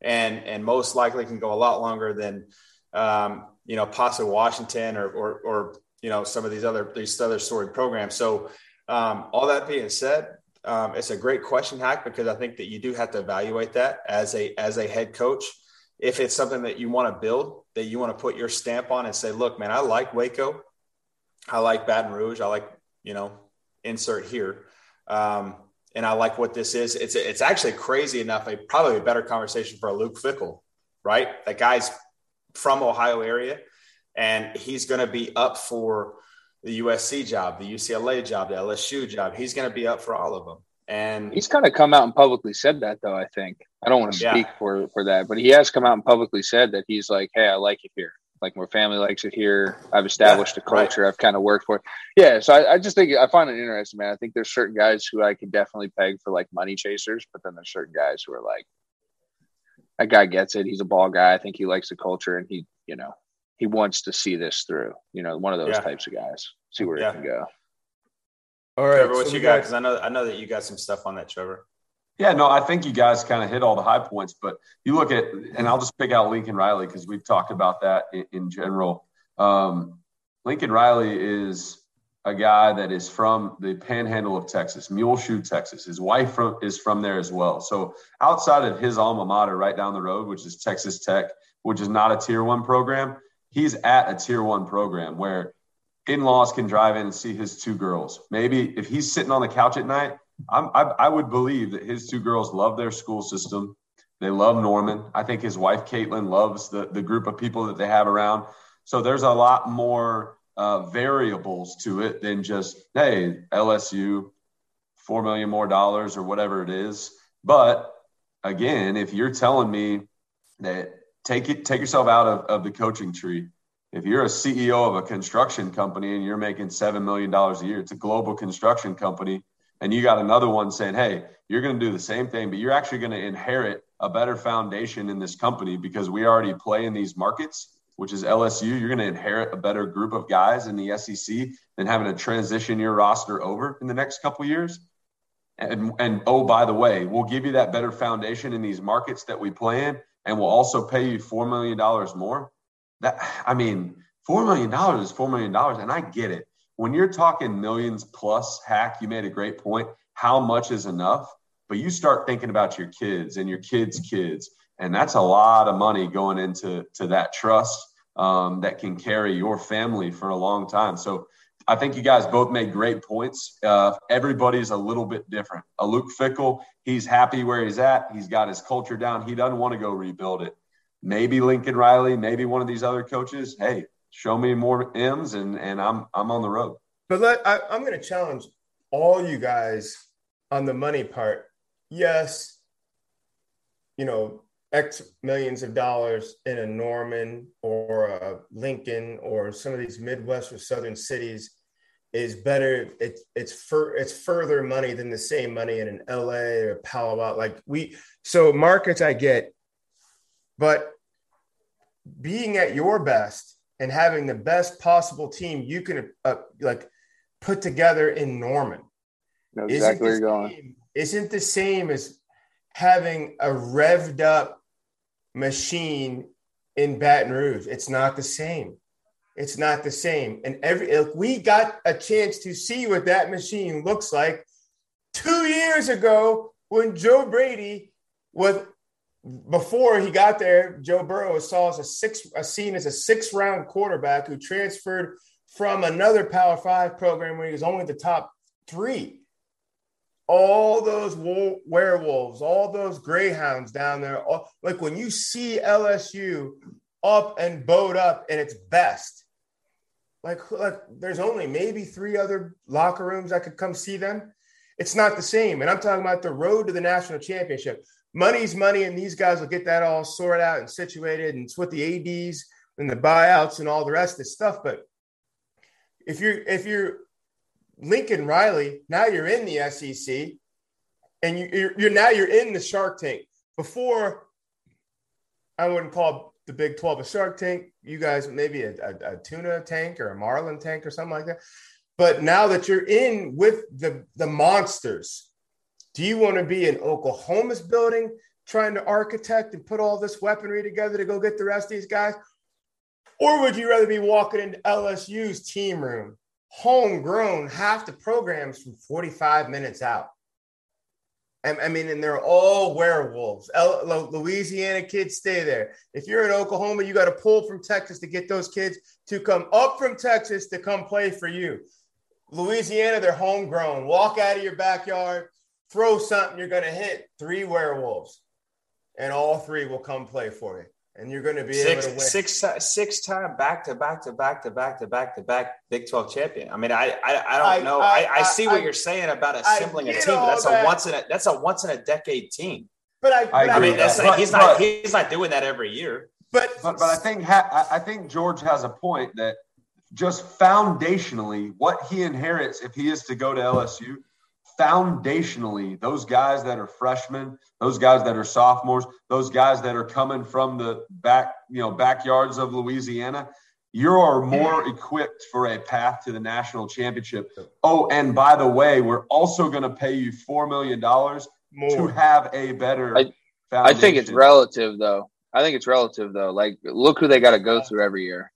and and most likely can go a lot longer than um, you know possibly washington or, or or you know some of these other these other storied programs so um, all that being said um, it's a great question hack because i think that you do have to evaluate that as a as a head coach if it's something that you want to build, that you want to put your stamp on and say, look, man, I like Waco. I like Baton Rouge. I like, you know, insert here. Um, and I like what this is. It's it's actually crazy enough. A probably a better conversation for a Luke Fickell, right? That guy's from Ohio area, and he's going to be up for the USC job, the UCLA job, the LSU job. He's going to be up for all of them. And he's kind of come out and publicly said that, though. I think I don't want to speak yeah. for for that, but he has come out and publicly said that he's like, "Hey, I like it here. Like my family likes it here. I've established yeah, a culture. Right. I've kind of worked for it. Yeah. So I, I, just think I find it interesting, man. I think there's certain guys who I could definitely peg for like money chasers, but then there's certain guys who are like, that guy gets it. He's a ball guy. I think he likes the culture, and he, you know, he wants to see this through. You know, one of those yeah. types of guys. See where yeah. it can go. All right, Trevor, what so you got? Because I know I know that you got some stuff on that, Trevor. Yeah, no, I think you guys kind of hit all the high points, but you look at, and I'll just pick out Lincoln Riley because we've talked about that in, in general. Um, Lincoln Riley is a guy that is from the panhandle of Texas, Muleshoe, Texas. His wife from, is from there as well. So outside of his alma mater right down the road, which is Texas Tech, which is not a tier one program, he's at a tier one program where in-laws can drive in and see his two girls. Maybe if he's sitting on the couch at night, I'm, I, I would believe that his two girls love their school system. They love Norman. I think his wife Caitlin loves the the group of people that they have around. So there's a lot more uh, variables to it than just hey LSU, four million more dollars or whatever it is. But again, if you're telling me that take it take yourself out of, of the coaching tree if you're a CEO of a construction company and you're making $7 million a year, it's a global construction company, and you got another one saying, hey, you're going to do the same thing, but you're actually going to inherit a better foundation in this company because we already play in these markets, which is LSU. You're going to inherit a better group of guys in the SEC than having to transition your roster over in the next couple years. And, and oh, by the way, we'll give you that better foundation in these markets that we play in, and we'll also pay you $4 million more that I mean, four million dollars is four million dollars, and I get it. When you're talking millions plus, hack, you made a great point. How much is enough? But you start thinking about your kids and your kids' kids, and that's a lot of money going into to that trust um, that can carry your family for a long time. So I think you guys both made great points. Uh, everybody's a little bit different. A Luke Fickell, he's happy where he's at. He's got his culture down. He doesn't want to go rebuild it maybe Lincoln Riley, maybe one of these other coaches. Hey, show me more M's, and and I'm I'm on the road. But let, I, I'm going to challenge all you guys on the money part. Yes, you know, X millions of dollars in a Norman or a Lincoln or some of these Midwest or Southern cities is better. It's it's for it's further money than the same money in an LA or Palo Alto. Like we so markets I get but being at your best and having the best possible team you can uh, like put together in Norman know exactly where you're going. Same, isn't the same as having a revved up machine in Baton Rouge. It's not the same. It's not the same. And every we got a chance to see what that machine looks like two years ago when Joe Brady was before he got there, Joe Burrow was saw as a six, a seen as a six round quarterback who transferred from another Power Five program where he was only the top three. All those werewolves, all those greyhounds down there, all, like when you see LSU up and bowed up in its best, like like there's only maybe three other locker rooms I could come see them. It's not the same, and I'm talking about the road to the national championship money's money, and these guys will get that all sorted out and situated, and it's with the ads and the buyouts and all the rest of this stuff. But if you're if you're Lincoln Riley, now you're in the SEC, and you, you're, you're now you're in the Shark Tank. Before, I wouldn't call the Big Twelve a Shark Tank. You guys maybe a, a, a tuna tank or a marlin tank or something like that. But now that you're in with the the monsters, do you want to be in Oklahoma's building trying to architect and put all this weaponry together to go get the rest of these guys? Or would you rather be walking into LSU's team room, homegrown, half the programs from 45 minutes out? I mean, and they're all werewolves. Louisiana kids stay there. If you're in Oklahoma, you got to pull from Texas to get those kids to come up from Texas to come play for you. Louisiana, they're homegrown. Walk out of your backyard, throw something, you're going to hit three werewolves, and all three will come play for you, and you're going to be six, able to win. six, six time back to back to back to back to back to back Big Twelve champion. I mean, I I, I don't I- know. I- I, I, see what I- you're saying about assembling a team. But that's that. a once in a that's a once in a decade team. but I, but I I mean, that's that. like, he's But- not he's not doing that every year. but, But, but I think ha- I I think George has a point that just foundationally, what he inherits if he is to go to LSU, foundationally, those guys that are freshmen, those guys that are sophomores, those guys that are coming from the back, you know, backyards of Louisiana, you are more equipped for a path to the national championship. Oh, and by the way, we're also going to pay you four million dollars to have a better. I- I think it's relative though. I think it's relative though. Like, look who they got to go through every year.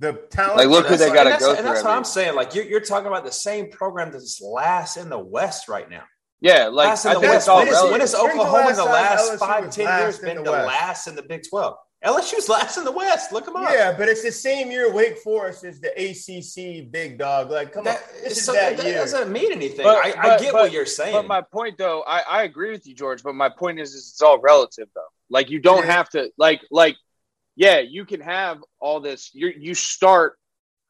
The talent. Like, look who they gotta go and through that's what I'm saying. Like you're, you're talking about the same program that's last in the West right now. Yeah, like last in I the think West. it's all When, is, relative. when has When's Oklahoma in the last LSU five, was ten last years been the the last in the Big 12? LSU's last in the West. Look them up. Yeah, but it's the same year Wake Forest is the ACC big dog. Like, come That, on, this is that that year. doesn't mean anything. But- I, I get but- what you're saying. But my point, though, I, I agree with you, George. But my point is, is it's all relative, though. Like you don't Yeah. have to, like, like, yeah, you can have all this. You you start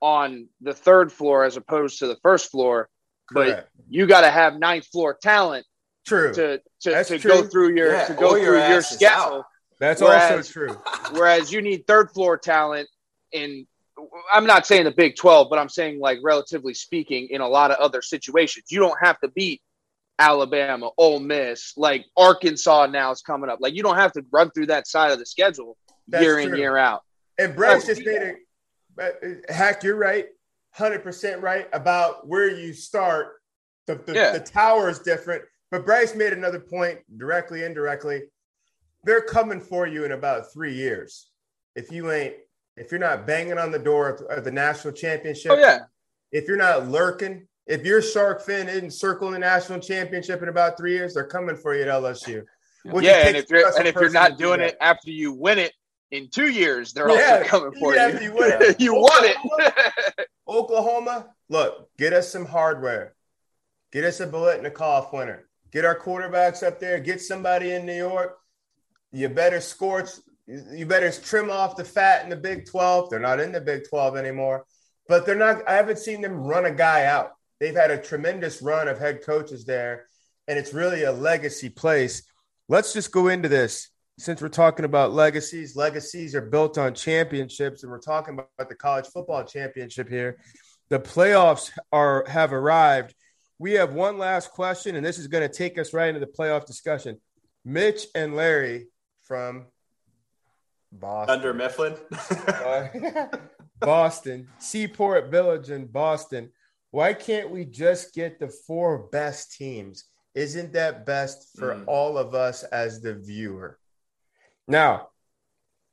on the third floor as opposed to the first floor, but you got to have ninth floor talent True. to to, to true. go through your Yeah, to go or your through your ass is schedule. That's whereas- also true. Whereas you need third floor talent in. I'm not saying the Big 12, but I'm saying like relatively speaking, in a lot of other situations, you don't have to beat Alabama, Ole Miss, like Arkansas now is coming up. Like you don't have to run through that side of the schedule That's year in true. year out. And Bryce Oh, just made it. but, uh, Hack, you're right, hundred percent right about where you start. The the, Yeah. the tower is different, but Bryce made another point directly, indirectly. They're coming for you in about three years. If you ain't, if you're not banging on the door of, of the national championship, Oh yeah, if you're not lurking, if your shark fin isn't circling the national championship in about three years, they're coming for you at LSU. Which yeah. And if you're and if you're not doing it after you win it in two years, they're Yeah, also coming for yeah, you. you you won it. Oklahoma, look, get us some hardware. Get us a Biletnikoff winner. Get our quarterbacks up there. Get somebody in New York. You better scorch. You better trim off the fat in the Big 12. They're not in the Big 12 anymore, but they're not. I haven't seen them run a guy out. They've had a tremendous run of head coaches there, and it's really a legacy place. Let's just go into this since we're talking about legacies. Legacies are built on championships, and we're talking about the college football championship here. The playoffs are have arrived. We have one last question, and this is going to take us right into the playoff discussion. Mitch and Larry from Boston. Dunder Mifflin. Boston, Seaport Village in Boston. Why can't we just get the four best teams? Isn't that best for Mm. all of us as the viewer? Now,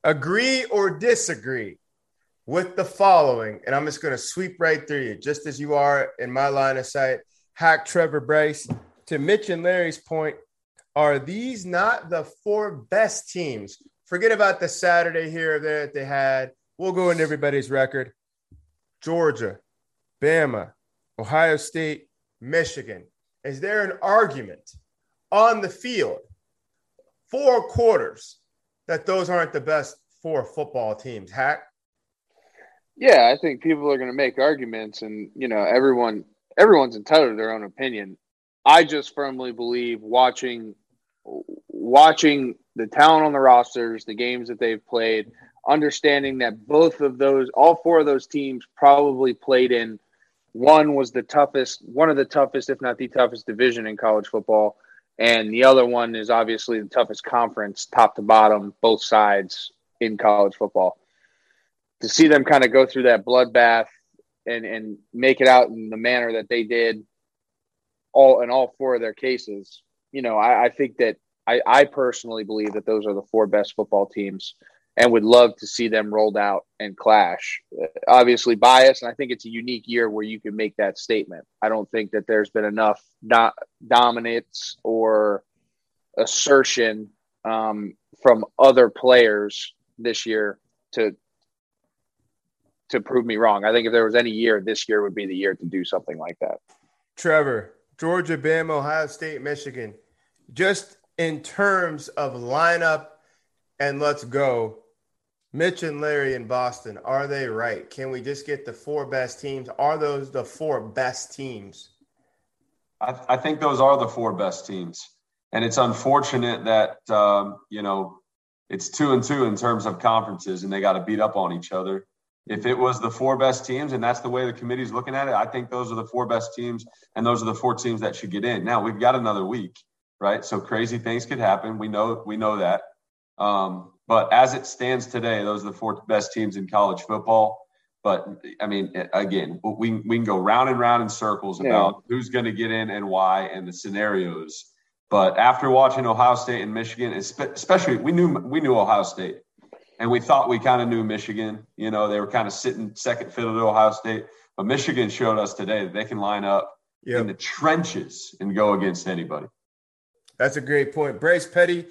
agree or disagree with the following, and I'm just going to sweep right through you, just as you are in my line of sight. Hack Trevor Bryce. To Mitch and Larry's point, are these not the four best teams? Forget about the Saturday here or there that they had. We'll go into everybody's record. Georgia, Bama, Ohio State, Michigan. Is there an argument on the field, four quarters, that those aren't the best four football teams? Hack? Yeah, I think people are going to make arguments, and you know, everyone everyone's entitled to their own opinion. I just firmly believe watching watching the talent on the rosters, the games that they've played, understanding that both of those, all four of those teams, probably played in. One was the toughest, one of the toughest, if not the toughest, division in college football, and the other one is obviously the toughest conference, top to bottom, both sides in college football. To see them kind of go through that bloodbath and and make it out in the manner that they did all in all four of their cases you know i, I think that I, I personally believe that those are the four best football teams and would love to see them rolled out and clash obviously biased and i think it's a unique year where you can make that statement i don't think that there's been enough do- dominance or assertion um, from other players this year to to prove me wrong. I think if there was any year, this year would be the year to do something like that. Trevor, Georgia, Bama, Ohio State, Michigan. Just in terms of lineup and let's go, Mitch and Larry in Boston, are they right? Can we just get the four best teams? Are those the four best teams? I, I think those are the four best teams. And it's unfortunate that, um, you know, it's two and two in terms of conferences and they got to beat up on each other. If it was the four best teams and that's the way the committee's looking at it, I think those are the four best teams and those are the four teams that should get in. Now we've got another week, right? So crazy things could happen. We know we know that. Um, but as it stands today, those are the four best teams in college football. But I mean, again, we, we can go round and round in circles yeah. about who's going to get in and why and the scenarios. But after watching Ohio State and Michigan, especially we knew we knew Ohio State, and we thought we kind of knew Michigan. You know, they were kind of sitting second fiddle to Ohio State, but Michigan showed us today that they can line up yep. in the trenches and go against anybody. That's a great point, Bryce Petty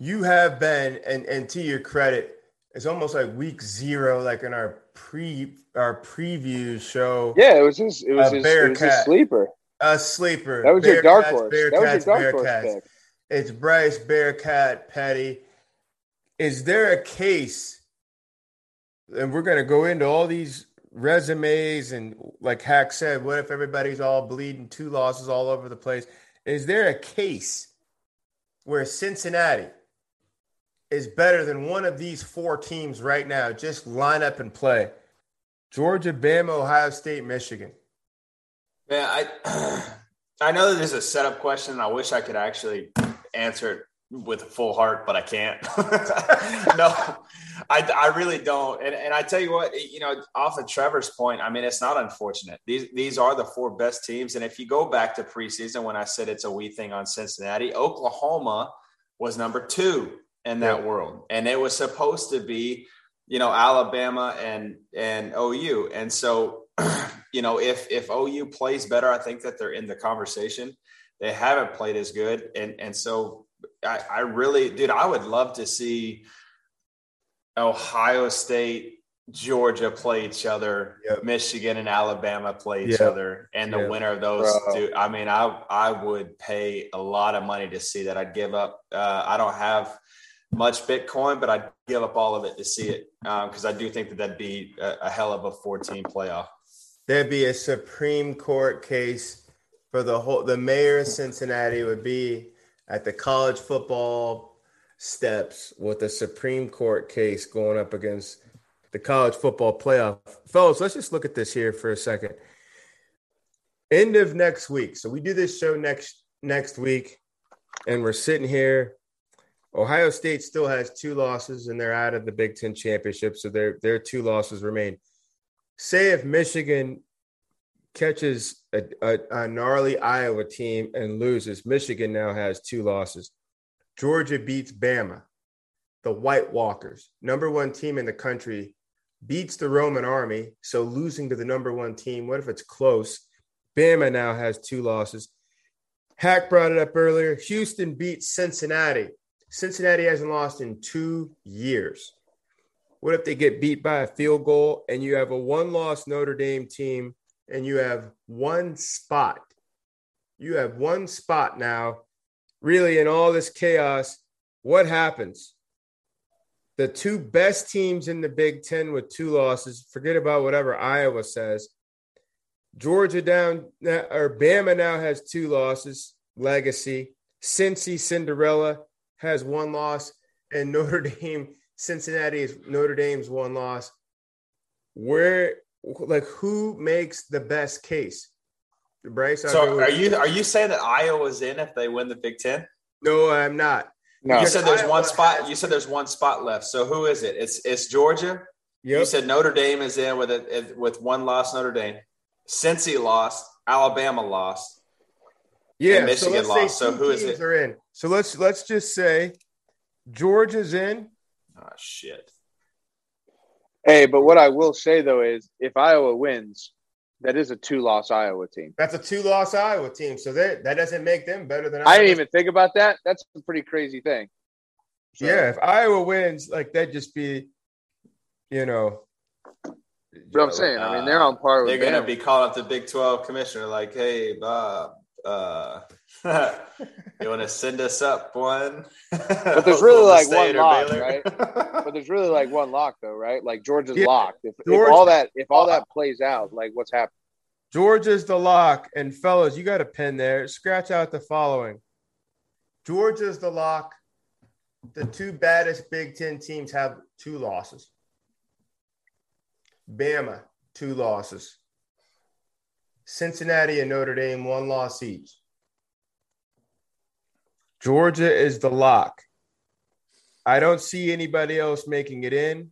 you have been, and and to your credit, it's almost like week zero, like in our pre our preview show. Yeah, it was just it was, a his, it was a sleeper. A sleeper. That was Bear your dark horse. Bearcats, that was your dark Bearcats. horse pick. It's Bryce Bearcat Petty. Is there a case? And we're going to go into all these resumes and, like Hack said, what if everybody's all bleeding, two losses all over the place? Is there a case where Cincinnati, is better than one of these four teams right now. Just line up and play. Georgia, Bama, Ohio State, Michigan. Yeah, I I know that this is a setup question. I wish I could actually answer it with a full heart, but I can't. no, I, I really don't. And, and I tell you what, you know, off of Trevor's point, I mean, it's not unfortunate. These these are the four best teams. And if you go back to preseason when I said it's a wee thing on Cincinnati, Oklahoma was number two in that yeah. world. And it was supposed to be, you know, Alabama and and OU. And so, you know, if if OU plays better, I think that they're in the conversation. They haven't played as good. And and so I, I really, dude, I would love to see Ohio State Georgia play each other, yep. Michigan and Alabama play each yep. other, and the yep. winner of those two. I mean, I I would pay a lot of money to see that. I'd give up. Uh, I don't have much Bitcoin, but I'd give up all of it to see it because um, I do think that that'd be a, a hell of a 14 playoff. There'd be a Supreme Court case for the whole. The mayor of Cincinnati would be at the college football steps with a Supreme Court case going up against the college football playoff. Fellas, let's just look at this here for a second. End of next week. So we do this show next next week, and we're sitting here Ohio State still has two losses and they're out of the Big Ten championship, so their their two losses remain. Say if Michigan catches a, a, a, gnarly Iowa team and loses, Michigan now has two losses. Georgia beats Bama, the White Walkers, number one team in the country, beats the Roman Army. So losing to the number one team, what if it's close? Bama now has two losses. Hack brought it up earlier. Houston beats Cincinnati. Cincinnati hasn't lost in two years. What if they get beat by a field goal and you have a one loss Notre Dame team and you have one spot? You have one spot now. Really, in all this chaos, what happens? The two best teams in the Big Ten with two losses, forget about whatever Iowa says. Georgia down, or Bama now has two losses, legacy. Cincy, Cinderella, has one loss, and Notre Dame, Cincinnati is Notre Dame's one loss. Where, like, who makes the best case? Bryce. So, are you are you saying that Iowa's in if they win the Big Ten? No, I'm not. No. You said there's Iowa one spot. You said there's one spot left. So who is it? It's it's Georgia. Yep. You said Notre Dame is in with it with one loss. Notre Dame. Cincy lost. Alabama lost. Yeah, Michigan so lost. So who is it? Are in. So let's let's just say Georgia's in. Oh shit. Hey, but what I will say though is if Iowa wins, that is a two-loss Iowa team. That's a two-loss Iowa team. So that that doesn't make them better than. Iowa. I didn't even think about that. That's a pretty crazy thing. So. Yeah, if Iowa wins, like that'd just be, you know. But I'm saying, uh, I mean, they're on par. With they're going to be calling up the Big Twelve commissioner, like, "Hey, Bob, Uh, you want to send us up one? But there's really like one lock, right? But there's really like one lock though, right? Like Georgia's Yeah. locked. If, Georgia- if all that if all that plays out, like what's happening? Georgia's the lock. And fellas, you got a pen there. Scratch out the following Georgia's the lock. The two baddest Big Ten teams have two losses. Bama, two losses. Cincinnati and Notre Dame, one loss each. Georgia is the lock. I don't see anybody else making it in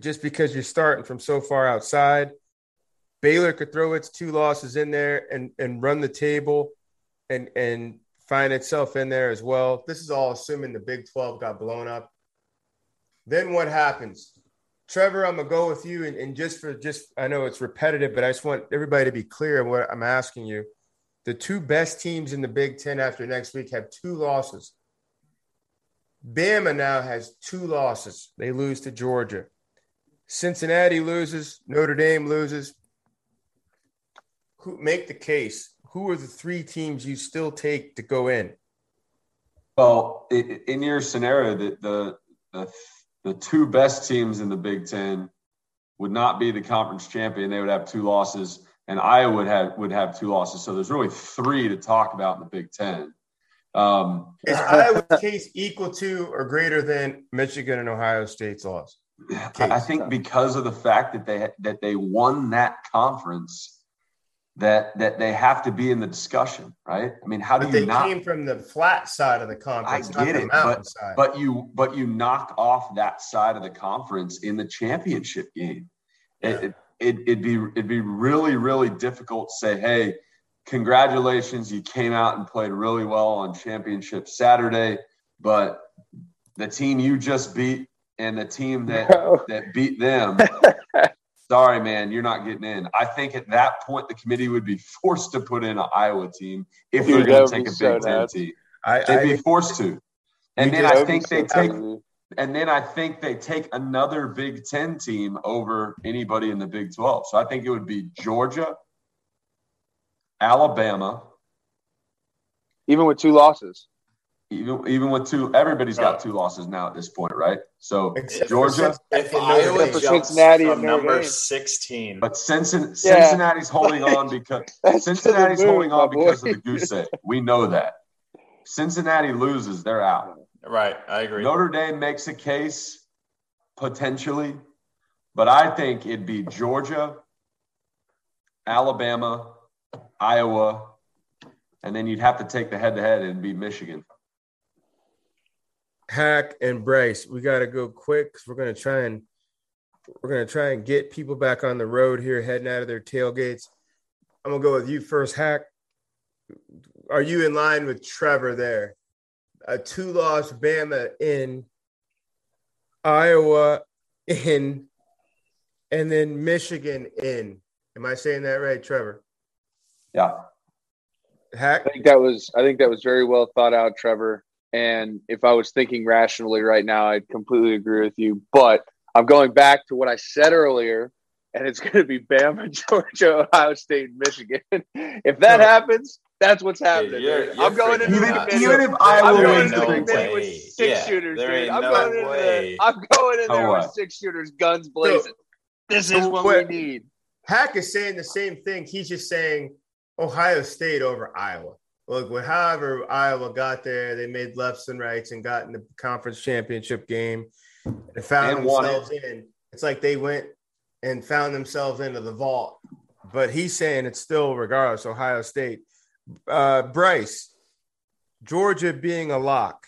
just because you're starting from so far outside. Baylor could throw its two losses in there and, and run the table and, and find itself in there as well. This is all assuming the Big 12 got blown up. Then what happens? Trevor, I'm gonna go with you and, and just for just I know it's repetitive, but I just want everybody to be clear on what I'm asking you. The two best teams in the Big Ten after next week have two losses. Bama now has two losses. They lose to Georgia. Cincinnati loses, Notre Dame loses. Who make the case? Who are the three teams you still take to go in? Well, in your scenario, the, the the the two best teams in the Big Ten would not be the conference champion. They would have two losses, and Iowa would have would have two losses. So there's really three to talk about in the Big Ten. Um, Is Iowa's case equal to or greater than Michigan and Ohio State's loss? I I think because of the fact that they that they won that conference, that that they have to be in the discussion, right? I mean, how do But you they not? came from the flat side of the conference, I not get the it, mountain but- side. but you but you knock off that side of the conference in the championship game. It, it, it, it'd be it'd be really really difficult to say, hey, congratulations, you came out and played really well on championship Saturday, but the team you just beat and the team that that beat them. Sorry, man, you're not getting in. I think at that point the committee would be forced to put in an Iowa team if Dude, they're going to take a so Big Ten team. I, They'd be forced to. And then I think they take and then I think they take another Big Ten team over anybody in the Big 12. So I think it would be Georgia, Alabama, even with two losses. Even even with two everybody's got two losses now at this point, right? So Except Georgia, Cincinnati If Iowa for Cincinnati from number Dame. 16, but Cincinnati, Yeah. Cincinnati's holding on because That's to the Cincinnati's moon, holding my on boy. because of the goose egg. We know that. Cincinnati loses, they're out. right? I agree. Notre Dame makes a case potentially, but I think it'd be Georgia, Alabama, Iowa, and then you'd have to take the head to head and be Michigan. Hack and Bryce, we got to go quick because we're going to try and we're going to try and get people back on the road here, heading out of their tailgates. I'm gonna go with you first, Hack. Are you in line with Trevor there? A two-loss Bama in, Iowa in, and then Michigan in. Am I saying that right, Trevor? Yeah. Hack. I think that was I think that was very well thought out, Trevor. And if I was thinking rationally right now, I'd completely agree with you. But I'm going back to what I said earlier, and it's going to be Bama, Georgia, Ohio State, Michigan. if that No. happens, that's what's happening. you're- you're I'm going into freaking the Even, committee. even if Iowa I'm going wins into the the committee with six Yeah, shooters, dude. I'm no going in way. there. I'm going in So there what? with six shooters, guns blazing. This is what what- we need. Hack is saying the same thing. He's just saying Ohio State over Iowa. Look, when however Iowa got there, they made lefts and rights and got in the conference championship game and found And won it. themselves in. It's like they went and found themselves into the vault. But he's saying it's still, regardless, Ohio State. Uh, Bryce, Georgia being a lock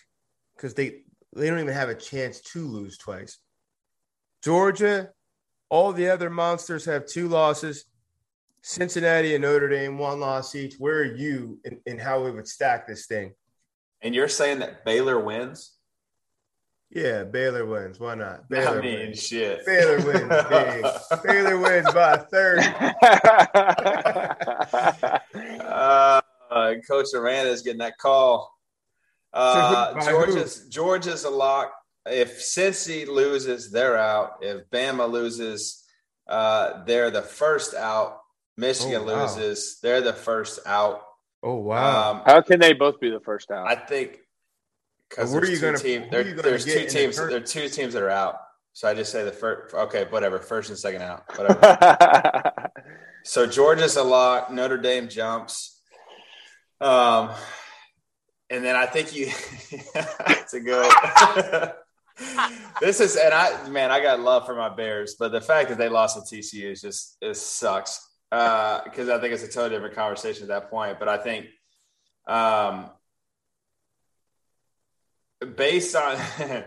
because they they don't even have a chance to lose twice. Georgia, all the other monsters have two losses. Cincinnati and Notre Dame, one loss each. Where are you in, in how we would stack this thing? And you're saying that Baylor wins? Yeah, Baylor wins. Why not? Baylor I mean, wins. shit. Baylor wins big. Baylor wins by a third. Uh, Coach Aranda is getting that call. Uh, By? Georgia's Georgia's a lock. If Cincy loses, they're out. If Bama loses, uh, they're the first out. Michigan Oh, wow. loses. They're the first out. Oh wow. Um, How can they both be the first out? I think because But are there's you two gonna- teams. who There, are you gonna there's two in the teams. There are two teams that are out. So I just say the first. Okay, whatever. First and second out. Whatever. so Georgia's a lock. Notre Dame jumps. Um, and then I think you to go. this is and I man, I got love for my Bears, but the fact that they lost to TCU is just it sucks. Because I think it's a totally different conversation at that point. But I think um, based on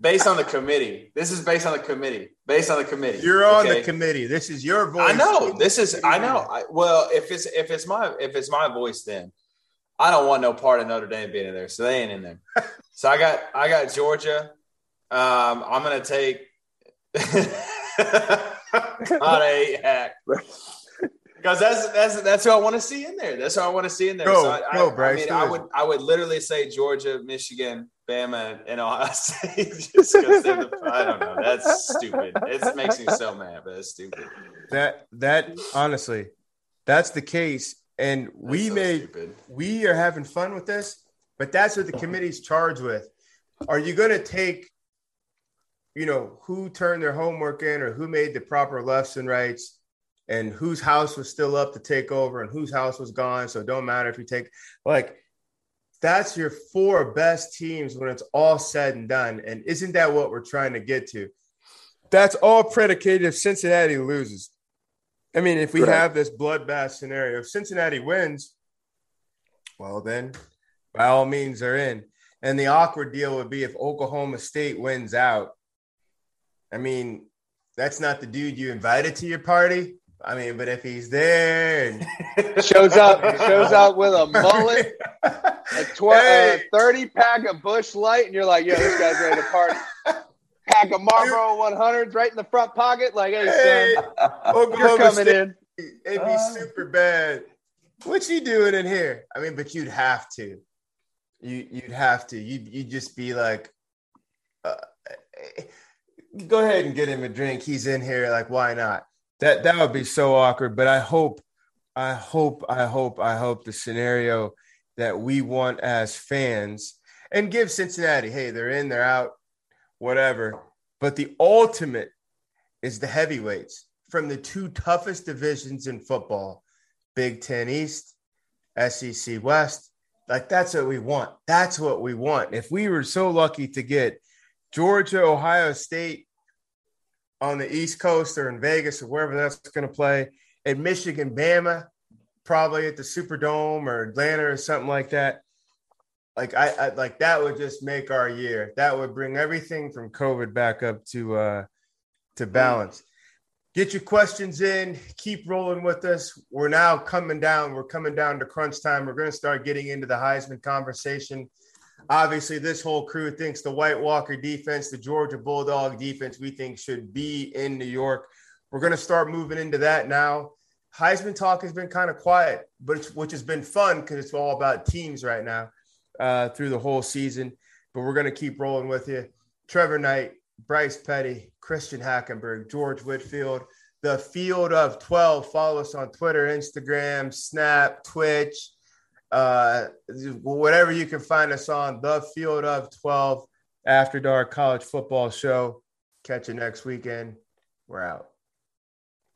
based on the committee, this is based on the committee. Based on the committee, You're on okay? the committee. This is your voice. I know this is. I know. I, well, if it's if it's my if it's my voice, then I don't want no part of Notre Dame being in there, so they ain't in there. so I got I got Georgia. Um, I'm gonna take. God, I hack. Because that's that's that's who I want to see in there. That's who I want to see in there. Go, so I, go, Bryce, I mean, I would? I would literally say Georgia, Michigan, Bama, and Ohio State. Just because the I don't know. That's stupid. It makes me so mad, but it's stupid. that that honestly, that's the case. And we so made stupid. we are having fun with this, but that's what the committee's charged with. Are you going to take, you know, who turned their homework in or who made the proper lefts and rights and whose house was still up to take over and whose house was gone? So it don't matter if you take, like, that's your four best teams when it's all said and done. And isn't that what we're trying to get to? That's all predicated if Cincinnati loses. I mean, if we Correct. have this bloodbath scenario, if Cincinnati wins, well, then by all means they're in. And the awkward deal would be if Oklahoma State wins out. I mean, that's not the dude you invited to your party. I mean, but if he's there and shows up, shows up with a mullet, a tw- Hey. uh, thirty pack of Busch Light, and you're like, "Yo, this guy's ready to party." Pack of Marlboro 100s right in the front pocket, like, "Hey, Hey, son, Oklahoma you're coming State, in." it'd be super bad. What you doing in here? I mean, but you'd have to. You you'd have to. You you'd just be like, uh, go ahead and get him a drink. He's in here. Like, why not? That that would be so awkward. But I hope, I hope, I hope, I hope the scenario that we want as fans and give Cincinnati, hey, they're in, they're out, whatever. But the ultimate is the heavyweights from the two toughest divisions in football Big Ten East, SEC West. Like, that's what we want. That's what we want. If we were so lucky to get Georgia, Ohio State on the East Coast or in Vegas or wherever that's going to play, and Michigan, Bama, probably at the Superdome or Atlanta or something like that. Like I, I like that would just make our year. That would bring everything from COVID back up to uh to balance. Get your questions in. Keep rolling with us. We're now coming down. We're coming down to crunch time. We're going to start getting into the Heisman conversation. Obviously, this whole crew thinks the White Walker defense, the Georgia Bulldog defense, we think should be in New York. We're going to start moving into that now. Heisman talk has been kind of quiet, but which has been fun because it's all about teams right now uh, through the whole season. But we're going to keep rolling with you. Trevor Knight, Bryce Petty, Christian Hackenberg, George Whitfield, the Field of 12. Follow us on Twitter, Instagram, Snap, Twitch, uh, whatever you can find us on. The Field of 12 After Dark College Football Show. Catch you next weekend. We're out.